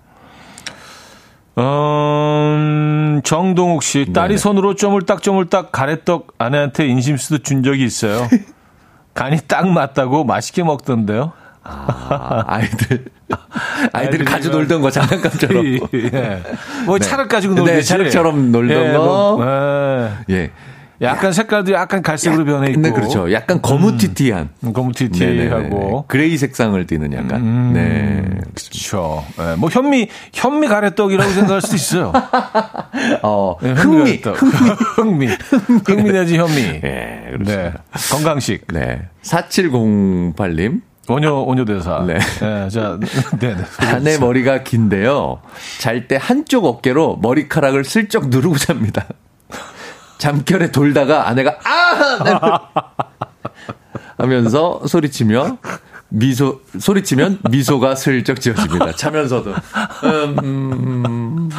A: 음, 정동욱 씨, 딸이
D: 네네.
A: 손으로 쪼물딱 쪼물딱 가래떡 아내한테 인심수도 준 적이 있어요. 간이 딱 맞다고 맛있게 먹던데요.
D: 아, 아이들. (laughs) 아이들이 가지고
A: 뭐-
D: 놀던 거 장난감처럼. (laughs)
A: 예. 뭐
D: 네.
A: 차를 가지고
D: 네,
A: 놀듯이.
D: 차륵처럼 놀던
A: 예,
D: 거.
A: 뭐, 예.
D: 예.
A: 약간 색깔도 약간 갈색으로 변해 있고.
D: 네, 그렇죠. 약간 거무튀튀한. 네네네.
A: 거무튀튀하고.
D: 그레이 색상을 띠는 약간. 네.
A: 그렇죠. 예, 뭐 현미 현미 가래떡이라고 생각할 수도 있어요. (laughs)
D: 어,
A: 예,
D: 흥미.
A: 가래떡. 흥미. 흥미 내지 현미.
D: 예,
A: 네.
D: 그렇습니다.
A: 건강식.
D: 네. 4708님.
A: 원효 원효 대사.
D: 네.
A: 예, 자, (laughs) 네, 네.
D: 아내 머리가 긴데요. 잘 때 한쪽 어깨로 머리카락을 슬쩍 누르고 잡니다. 잠결에 돌다가 아내가 아! 네. (laughs) 하면서 소리치며 미소 소리치면 미소가 슬쩍 지어집니다. 자면서도 음, 음,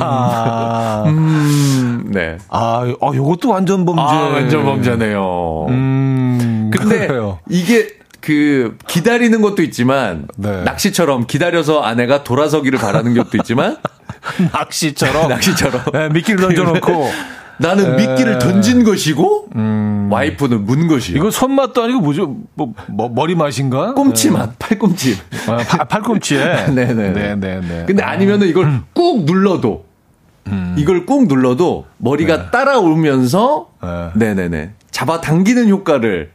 A: 아,
D: 음, 네.
A: 아, 아, 요것도 완전 범죄.
D: 아, 완전 범죄네요.
A: 음,
D: 근데
A: 그래요.
D: 이게 그 기다리는 것도 있지만
A: 네.
D: 낚시처럼 기다려서 아내가 돌아서기를 바라는 것도 있지만 (laughs)
A: 낚시처럼.
D: 낚시처럼
A: 네, 미끼를 던져놓고.
D: 나는 미끼를 던진 것이고 와이프는 문 것이요.
A: 이거 손맛도 아니고 뭐죠? 뭐, 뭐 머리 맛인가?
D: 꼼치맛, 팔꿈치.
A: 아, 파- 팔꿈치에.
D: 네네 네. (laughs)
A: 네네네.
D: 근데 아니면은 이걸 꾹 눌러도 이걸 꾹 눌러도 머리가 따라오면서
A: 네.
D: 네네네 잡아 당기는 효과를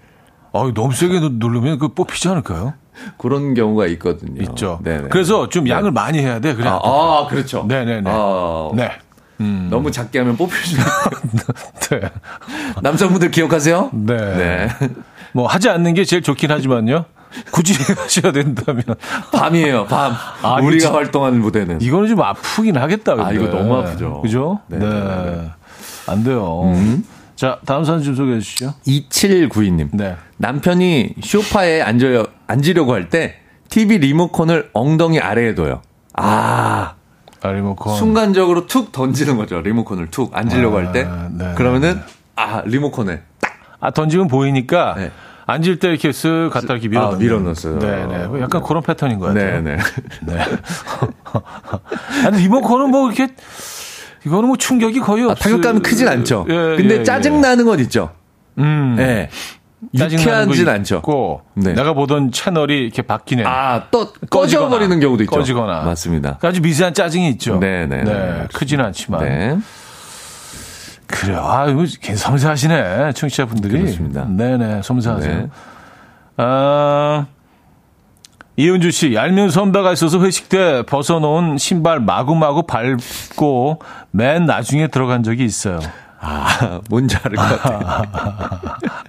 A: 아, 너무 세게 누- 누르면 그 뽑히지 않을까요?
D: 그런 경우가 있거든요.
A: 있죠.
D: 네네.
A: 그래서 좀 양을 많이 해야 돼. 그래.
D: 아, 아, 그렇죠.
A: 네네네.
D: 아,
A: 네.
D: 너무 작게 하면 수 있어요. (laughs)
A: 네.
D: 남성분들 기억하세요?
A: 네.
D: 네.
A: 뭐 하지 않는 게 제일 좋긴 하지만요. 굳이 (laughs) 하셔야 된다면
D: 밤이에요, 밤.
A: 아,
D: 우리가
A: 진-
D: 활동하는 무대는.
A: 이거는 좀 아프긴 하겠다. 근데.
D: 아, 이거 너무 아프죠.
A: 그죠?
D: 네,
A: 네.
D: 네, 네.
A: 안 돼요. 자, 다음 사연 좀 소개해 주시죠.
D: 2792님.
A: 네.
D: 남편이 쇼파에 앉아요, 앉으려고 할 때 TV 리모컨을 엉덩이 아래에 둬요. 아,
A: 아, 리모컨.
D: 순간적으로 툭 던지는 거죠. 리모컨을 툭 앉으려고 할 때.
A: 아, 네,
D: 그러면은 아, 리모컨에
A: 아, 던지면 보이니까
D: 네.
A: 앉을 때 이렇게 쓱 갖다 이렇게 밀어
D: 아, 밀어넣었어요.
A: 네, 네. 약간 그런 패턴인 것 같아요.
D: 네, 네.
A: 네. (laughs) 아니, 리모컨은 뭐 이렇게 이거는 뭐 충격이 거의
D: 아,
A: 없어.
D: 타격감은 크진 않죠.
A: 예,
D: 근데
A: 예,
D: 짜증 나는 건 있죠.
A: 예. 음.
D: 예.
A: 짜증나는 거
D: 유쾌하진 않죠. 네.
A: 내가 보던 채널이 이렇게 바뀌네.
D: 아, 또 꺼져버리는 경우도 있죠.
A: 꺼지거나.
D: 맞습니다.
A: 아주 미세한 짜증이 있죠.
D: 네, 네, 네.
A: 크지는 않지만.
D: 네.
A: 그래요. 아, 이거 괜히 섬세하시네. 청취자분들이.
D: 그렇습니다.
A: 네네, 섬세하세요.
D: 네.
A: 아, 이은주 씨, 얄미운 선배가 있어서 회식 때 벗어놓은 신발 마구마구 밟고 맨 나중에 들어간 적이 있어요.
D: 아, 뭔지 알 것 같아요.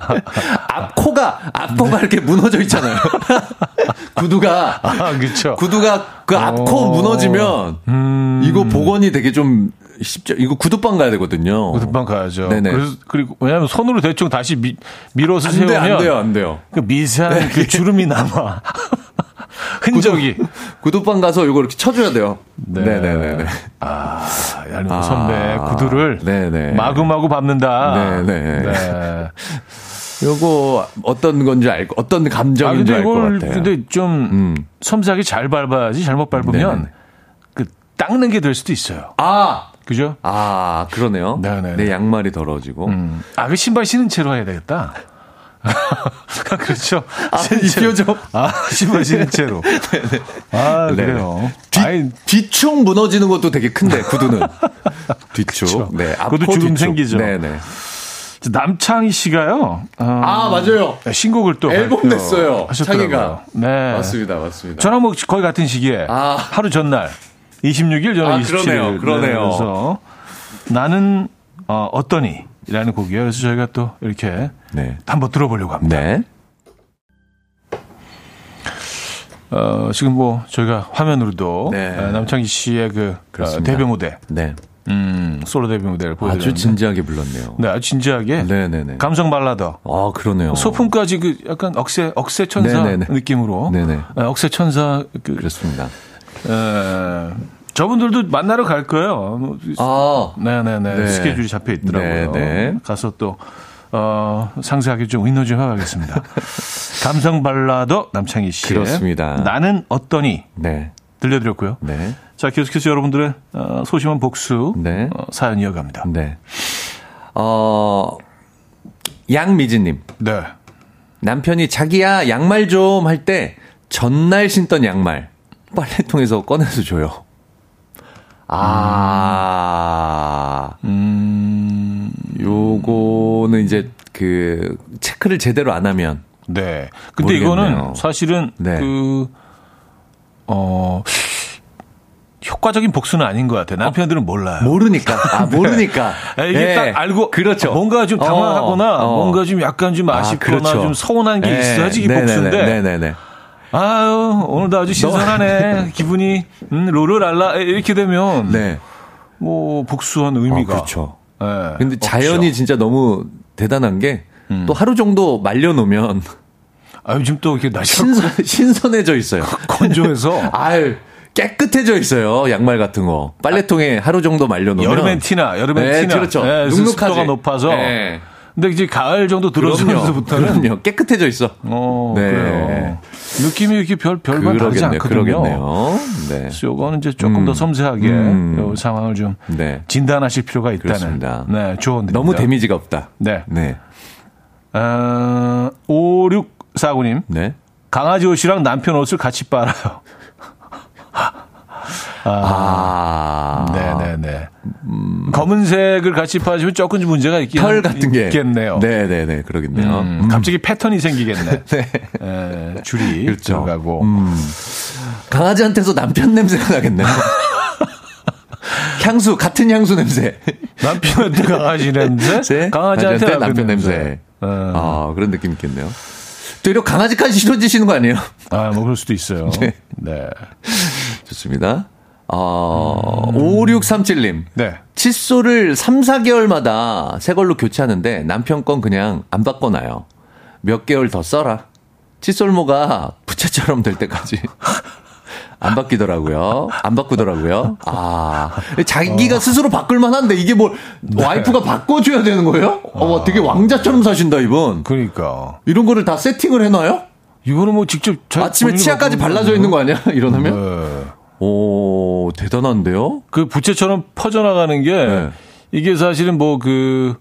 D: (laughs) 앞코가, 앞코가 이렇게 무너져 있잖아요. (laughs) 구두가,
A: 아, 그쵸.
D: 구두가 그 앞코
A: 어.
D: 무너지면,
A: 음.
D: 이거 복원이 되게 좀 쉽죠. 이거 구두방 가야 되거든요.
A: 금방 가야죠.
D: 네네.
A: 그래서, 그리고, 왜냐면 손으로 대충 다시 미, 밀어서
D: 안
A: 세우면.
D: 안 돼요, 안 돼요.
A: 그 미세한 그 주름이 남아. (laughs) 흔적이.
D: 구두 방 가서 이거 이렇게 쳐줘야 돼요.
A: 네.
D: 네네네.
A: 아, 얄미운
D: 아,
A: 선배 구두를
D: 네네.
A: 마구마구 밟는다.
D: 네네.
A: 네. (laughs)
D: 요거 어떤 건지 알고, 어떤
A: 아,
D: 감정인지
A: 근데
D: 알것
A: 이걸,
D: 같아요.
A: 근데 좀,
D: 음.
A: 섬세하게 잘 밟아야지 잘못 밟으면,
D: 네네.
A: 그, 닦는 게 될 수도 있어요.
D: 아!
A: 그죠?
D: 아, 그러네요.
A: 네네네.
D: 내 양말이 더러워지고.
A: 음. 아, 그 신발 신은 채로 해야 되겠다. (laughs) 그렇죠.
D: 아,
A: 신은
D: 이
A: 채로.
D: 표정.
A: 아, 신은 채로. (laughs) 아,
D: 네.
A: 그래요.
D: 뒤,
A: 아이,
D: 뒤축 무너지는 것도 되게 큰데, 구두는. (laughs) 뒤축. 네.
A: 그것도
D: 뒤축.
A: 생기죠.
D: 네네.
A: 남창희 씨가요. 어,
D: 아, 맞아요.
A: 신곡을 또
D: 앨범 냈어요.
A: 하셨더라고요.
D: 창희가.
A: 네.
D: 맞습니다, 맞습니다.
A: 저랑 뭐 거의 같은 시기에
D: 아.
A: 하루 전날 26일 저는
D: 아,
A: 27일
D: 그러네요, 그러네요.
A: 그래서 나는 어, 어떠니? 라는 곡이에요. 그래서 저희가 또 이렇게
D: 네.
A: 한번 들어보려고 합니다.
D: 네.
A: 어, 지금 뭐 저희가 화면으로도
D: 네.
A: 어, 남창희 씨의 그 어,
D: 그렇습니다.
A: 데뷔 무대,
D: 네.
A: 음, 솔로 데뷔 무대를 보여드렸는데
D: 아주 진지하게 불렀네요.
A: 네, 아주 진지하게
D: 네네네.
A: 감성 발라더
D: 아, 그러네요.
A: 소품까지 그 약간 억새 억새 천사
D: 네네네.
A: 느낌으로
D: 네네.
A: 네, 억새 천사 그
D: 그렇습니다.
A: 에, 저분들도 만나러 갈 거예요. 뭐,
D: 아,
A: 네네네
D: 네.
A: 스케줄이 잡혀 있더라고요.
D: 네 네.
A: 가서 또 어, 상세하게 좀 의논 좀 해봐야겠습니다. (laughs) 감성 발라더 남창희 씨.
D: 그렇습니다.
A: 나는 어떠니
D: 네.
A: 들려드렸고요.
D: 네.
A: 자 계속해서 여러분들의 어, 소심한 복수
D: 네.
A: 어, 사연 이어갑니다.
D: 네. 어, 양미진님.
A: 네.
D: 남편이 자기야 양말 좀 할 때 전날 신던 양말 빨래통에서 꺼내서 줘요. 아,
A: 음,
D: 요거는 이제 그 체크를 제대로 안 하면
A: 네. 근데
D: 모르겠네요.
A: 이거는 사실은
D: 네.
A: 그 어. 효과적인 복수는 아닌 것 같아요. 남편들은 몰라요.
D: 모르니까 아 (laughs) 모르니까
A: 아, 이게
D: 예.
A: 딱 알고
D: 그렇죠.
A: 뭔가 좀 당황하거나
D: 어, 어.
A: 뭔가 좀 약간 좀 아쉽거나
D: 그렇죠.
A: 좀 서운한 게
D: 예.
A: 있어야지
D: 네네네,
A: 복수인데
D: 네네네.
A: 아유 오늘도 아주 신선하네 (laughs) 기분이 음, 롤을알라 이렇게 되면
D: 네.
A: 뭐 복수한 의미가
D: 어, 그렇죠.
A: 예,
D: 근데
A: 없죠.
D: 자연이 진짜 너무 대단한 게또 하루 정도 말려놓으면 (laughs)
A: 아 요즘 또 이렇게 날씨가
D: 신선, 신선해져 있어요.
A: 건조해서 (laughs)
D: 아유, 깨끗해져 있어요. 양말 같은 거. 빨래통에 하루 정도 말려놓으면.
A: 여름엔 티나 여름엔
D: 네,
A: 티나
D: 그렇죠.
A: 예,
D: 눅눅하지.
A: 습도가 높아서
D: 네.
A: 근데 이제 가을 정도. 들어서면서부터는
D: 그럼요. 깨끗해져 있어.
A: 어
D: 네.
A: 그래요 느낌이 이렇게 별 별반 다르지. 않거든요.
D: 그러겠네요. 네.
A: 그래서 요거는 이제 조금 더 섬세하게
D: 음.
A: 요 상황을 좀
D: 네.
A: 진단하실 필요가 있다는
D: 그렇습니다.
A: 네, 조언입니다.
D: 너무 데미지가 없다.
A: 네.
D: 네.
A: 어, 5649님.
D: 네.
A: 강아지 옷이랑 남편 옷을 같이 빨아요.
D: 아.
A: 네네네. 검은색을 같이 파시면 조금 좀 문제가 있긴
D: 털 같은 게.
A: 있겠네요.
D: 네네네. 그러겠네요.
A: 음,
D: 음.
A: 갑자기 패턴이 생기겠네. (laughs)
D: 네.
A: 에, 줄이
D: 그렇죠.
A: 들어가고.
D: 음. 강아지한테서 남편 냄새가 나겠네요. (laughs) 향수, 같은 향수 냄새.
A: 남편한테 강아지 냄새, (laughs)
D: 네?
A: 강아지한테 남편,
D: 남편
A: 냄새.
D: 냄새.
A: 어.
D: 아, 그런 느낌 있겠네요. 되려 강아지까지 싫어지시는 거 아니에요?
A: 아, 뭐 그럴 수도 있어요.
D: 네.
A: 네.
D: 좋습니다. 어, 5637님.
A: 네.
D: 칫솔을 3, 4개월마다 새 걸로 교체하는데 남편 건 그냥 안 바꿔놔요. 몇 개월 더 써라. 칫솔모가 부채처럼 될 때까지. (laughs) 안 바뀌더라고요. 안 바꾸더라고요. 아. 자기가 스스로 바꿀만 한데 이게 뭘 와이프가 바꿔줘야 되는 거예요? 어, 되게 왕자처럼 사신다, 이분.
A: 그러니까.
D: 이런 거를 다 세팅을 해놔요?
A: 이거는 뭐 직접 자-
D: 아침에 치아까지 발라져 있는 거 아니야? (laughs) 일어나면?
A: 네.
D: 오, 대단한데요?
A: 그 부채처럼 퍼져나가는 게
D: 네.
A: 이게 사실은 뭐 그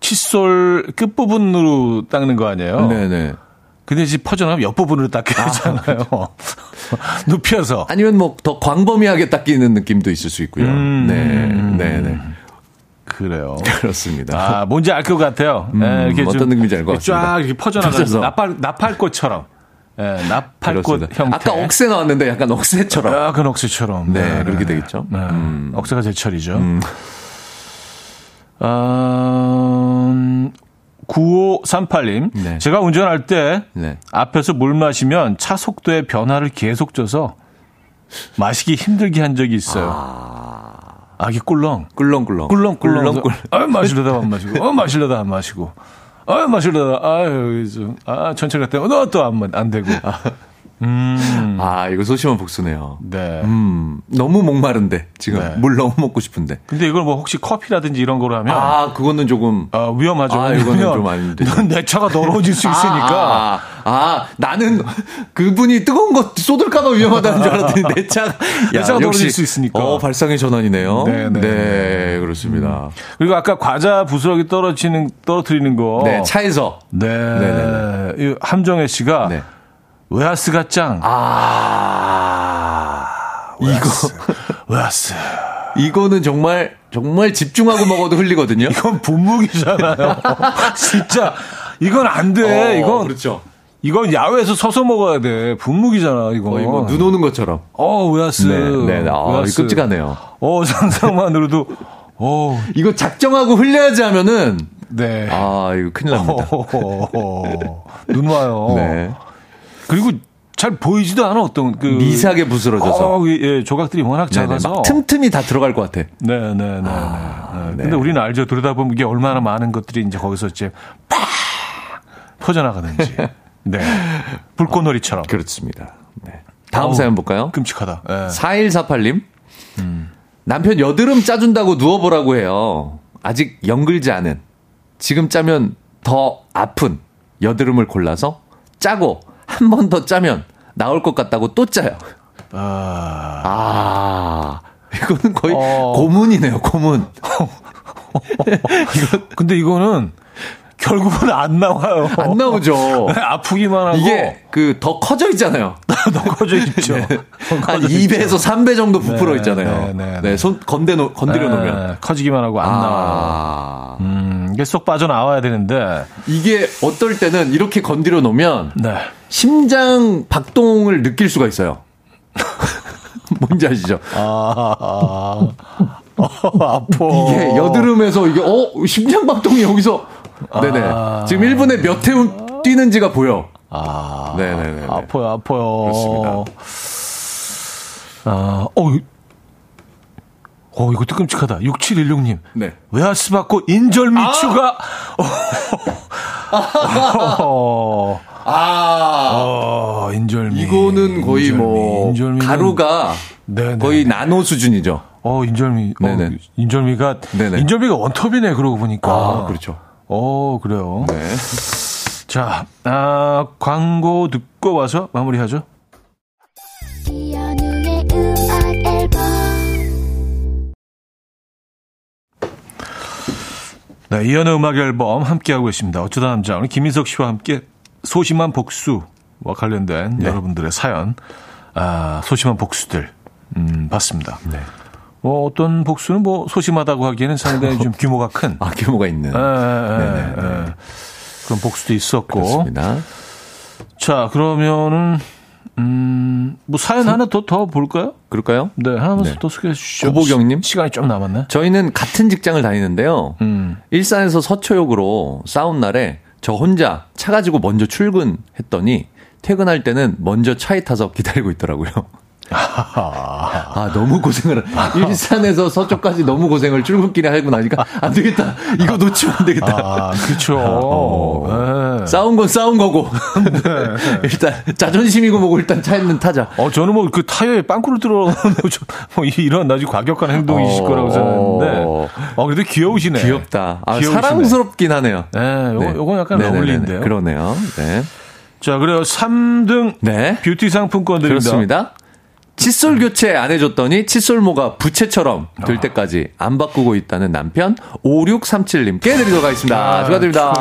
A: 칫솔 끝부분으로 닦는 거 아니에요?
D: 네네.
A: 근데 이제 퍼져나가면 옆부분으로 닦여야 되잖아요. (laughs) 눕혀서.
D: 아니면 뭐 더 광범위하게 닦이는 느낌도 있을 수 있고요.
A: 음.
D: 네, 네, 네.
A: 그래요.
D: 그렇습니다.
A: 아, 뭔지 알 것 같아요.
D: 음,
A: 네, 이렇게
D: 어떤
A: 좀
D: 느낌인지 알 것 같습니다.
A: 쫙 이렇게 퍼져나가는
D: 펴져서.
A: 나팔, 나팔꽃처럼. 예, 나팔꽃. 형태.
D: 아까 억새 나왔는데 약간 억새처럼.
A: 약간 억새처럼.
D: 네, 그렇게 되겠죠.
A: 네.
D: 음.
A: 억새가 제철이죠.
D: 음.
A: 음, 9538님.
D: 네.
A: 제가 운전할 때
D: 네.
A: 앞에서 물 마시면 차 속도의 변화를 계속 줘서 마시기 힘들게 한 적이 있어요. 아, 이게 꿀렁.
D: 꿀렁 꿀렁.
A: 꿀렁 꿀렁.
D: 꿀렁 꿀렁.
A: 아, 마시려다 안 마시고, 어, 마시려다 안 마시고, 아, 마시려다, 아유, 좀, 아, 천천히 갔다, 너 또 안 안 되고. 음,
D: 아, 이거 소심한 복수네요.
A: 네.
D: 음, 너무 목마른데, 지금.
A: 네.
D: 물 너무 먹고 싶은데.
A: 근데 이걸 뭐 혹시 커피라든지 이런 거로 하면,
D: 아, 그거는 조금.
A: 아, 위험하죠.
D: 아, 이거는 좀 아닌데.
A: 내 차가 더러워질 수 (laughs) 있으니까.
D: 아, 아, 아, 나는 그분이 뜨거운 거 쏟을까봐 위험하다는 줄 알았더니 내 차가. (laughs)
A: 내 차가 떨어질 수 있으니까.
D: 어, 발상의 전환이네요.
A: 네,
D: 네,
A: 네.
D: 그렇습니다.
A: 그리고 아까 과자 부스러기 떨어지는, 떨어뜨리는 거.
D: 네, 차에서.
A: 네.
D: 네,
A: 이 함정혜 씨가
D: 네.
A: 웨하스가 짱.
D: 아, 이거, (laughs)
A: 웨하스.
D: 이거는 정말, 정말 집중하고 먹어도 흘리거든요.
A: 이건 분무기잖아요. (laughs) 진짜. 이건 안 돼.
D: 어,
A: 이건,
D: 그렇죠.
A: 이건 야외에서 서서 먹어야 돼. 분무기잖아, 이거.
D: 어, 이거 눈 오는 것처럼.
A: 어, 웨하스.
D: 네, 네, 네. 아,
A: 웨하스.
D: 끔찍하네요.
A: 어, (laughs) 상상만으로도, 어,
D: 이거 작정하고 흘려야지 하면은,
A: 네.
D: 아, 이거 큰일 납니다.
A: 어, 눈 와요.
D: 네.
A: 그리고 잘 보이지도 않아, 어떤 그.
D: 미세하게 부스러져서.
A: 어, 예, 조각들이 워낙
D: 네네,
A: 작아서.
D: 막 틈틈이 다 들어갈 것 같아.
A: 네, 네, 네. 네.
D: 네.
A: 근데 우리는 알죠. 들여다보면 이게 얼마나 많은 것들이 이제 거기서 이제 팍 퍼져나가는지. (laughs) 네. 불꽃놀이처럼.
D: 그렇습니다. 네. 다음
A: 어우,
D: 사연 볼까요?
A: 끔찍하다. 예.
D: 4148님. 남편 여드름 짜준다고 누워보라고 해요. 아직 연글지 않은. 지금 짜면 더 아픈 여드름을 골라서 짜고 한 번 더 짜면 나올 것 같다고 또 짜요.
A: 아,
D: 아, 이거는 거의
A: 어.
D: 고문이네요, 고문. (laughs) (laughs)
A: 근데 이거는 결국은 안 나와요.
D: 안 나오죠.
A: 아프기만 하고.
D: 이게 그 더 커져 있잖아요. (laughs)
A: 더 커져 있죠.
D: 한 2배에서 3배 정도 부풀어
A: 네,
D: 있잖아요.
A: 네, 네,
D: 네,
A: 네.
D: 손 건대 놓, 건드려 놓으면.
A: 네, 커지기만 하고 안 나와요.
D: 아.
A: 음, 이게 쏙 빠져나와야 되는데.
D: 이게 어떨 때는 이렇게 건드려 놓으면
A: 네.
D: 심장 박동을 느낄 수가 있어요. (laughs) 뭔지 아시죠?
A: 아, 아, 아파.
D: 이게 여드름에서 이게 어 심장 박동이 여기서 네네
A: 아.
D: 지금 1분에 몇회 뛰는지가 보여.
A: 아,
D: 네네네.
A: 아파요, 아파요.
D: 그렇습니다.
A: 아, 어, 이- 어, 이것도 끔찍하다. 6716님.
D: 네.
A: 외화스 받고 인절미 추가. 어,
D: 아
A: 어, 인절미.
D: 이거는 거의
A: 인절미,
D: 뭐
A: 인절미는-
D: 가루가
A: 네네.
D: 거의 나노 수준이죠.
A: 어, 인절미. 어,
D: 네네.
A: 인절미가
D: 네네.
A: 인절미가 원톱이네. 그러고 보니까.
D: 아 그렇죠.
A: 어, 그래요.
D: 네.
A: 자, 아, 광고 듣고 와서 마무리하죠.
E: 이현우의 음악 앨범
A: 네, 이연의 음악 앨범 함께하고 있습니다. 어쩌다 남자. 오늘 김인석 씨와 함께 소심한 복수와 관련된
D: 네.
A: 여러분들의 사연, 아, 소심한 복수들, 음, 봤습니다.
D: 네.
A: 뭐 어떤 복수는 뭐 소심하다고 하기에는 상당히 좀 규모가 큰.
D: 아 규모가 있는.
A: 에, 에, 에,
D: 네네.
A: 에. 그런 복수도 있었고.
D: 그렇습니다.
A: 자, 그러면은, 음, 뭐 사연 하나 더, 더 볼까요?
D: 그럴까요?
A: 네, 하나만
D: 네.
A: 더 소개해 주시죠.
D: 고보경님?
A: 시, 간이 좀 남았네.
D: 저희는 같은 직장을 다니는데요.
A: 음.
D: 일산에서 서초역으로 싸운 날에 저 혼자 차 가지고 먼저 출근했더니 퇴근할 때는 먼저 차에 타서 기다리고 있더라고요. 아, 너무 고생을, 일산에서 서초까지 너무 고생을 출근길에 하고 나니까 안 되겠다. 이거 놓치면 안 되겠다.
A: 아, 그쵸.
D: 어.
A: 네.
D: 싸운 건 싸운 거고. (laughs) 일단 자존심이고 뭐고 일단 차에는 타자.
A: 어, 저는 뭐 그 타이어에 빵꾸를 뚫어, 뭐 이런 아주 과격한 행동이실
D: 어.
A: 거라고 생각했는데, 어, 그래도 귀여우시네.
D: 귀엽다. 아,
A: 귀여우시네.
D: 사랑스럽긴 하네요.
A: 네, 요거, 요건 약간
D: 네네네네.
A: 어울리는데요.
D: 그러네요. 네.
A: 자, 그래요. 3등
D: 네.
A: 뷰티 상품권 드립니다.
D: 그렇습니다. 칫솔 교체 안 해줬더니 칫솔모가 부채처럼 될 때까지 안 바꾸고 있다는 남편 5637님께 드리도록 하겠습니다.
A: 아,
D: 축하드립니다.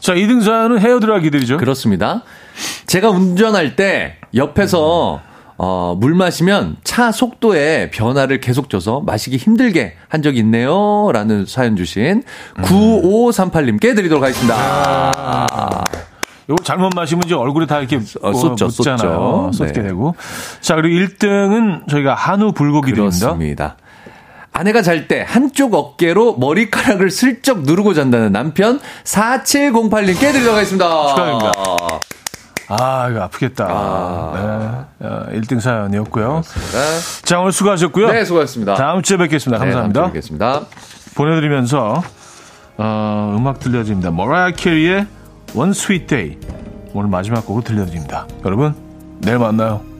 A: 자, 2등 사연은 헤어드라기들이죠.
D: 그렇습니다. 제가 운전할 때 옆에서 어, 물 마시면 차 속도에 변화를 계속 줘서 마시기 힘들게 한 적이 있네요. 라는 사연 주신 9538님께 드리도록 하겠습니다.
A: 이거 잘못 마시면 이제 얼굴에 다 이렇게
D: 어, 쏟죠,
A: 묻잖아요.
D: 쏟죠.
A: 쏟게
D: 네.
A: 되고. 자, 그리고 1등은 저희가 한우 불고기 드립니다.
D: 그렇습니다. 아내가 잘 때 한쪽 어깨로 머리카락을 슬쩍 누르고 잔다는 남편 4708님께 드리도록 하겠습니다.
A: 축하드립니다. 아, 이거 아프겠다.
D: 아.
A: 네. 어, 1등 사연이었고요.
D: 네,
A: 자, 오늘 수고하셨고요.
D: 네, 수고하셨습니다.
A: 다음 주에 뵙겠습니다. 감사합니다.
D: 네, 뵙겠습니다.
A: 보내드리면서 어, 음악 들려드립니다. 머라이어 캐리의 Sweet Day 오늘 마지막 곡을 들려드립니다. 여러분 내일 만나요.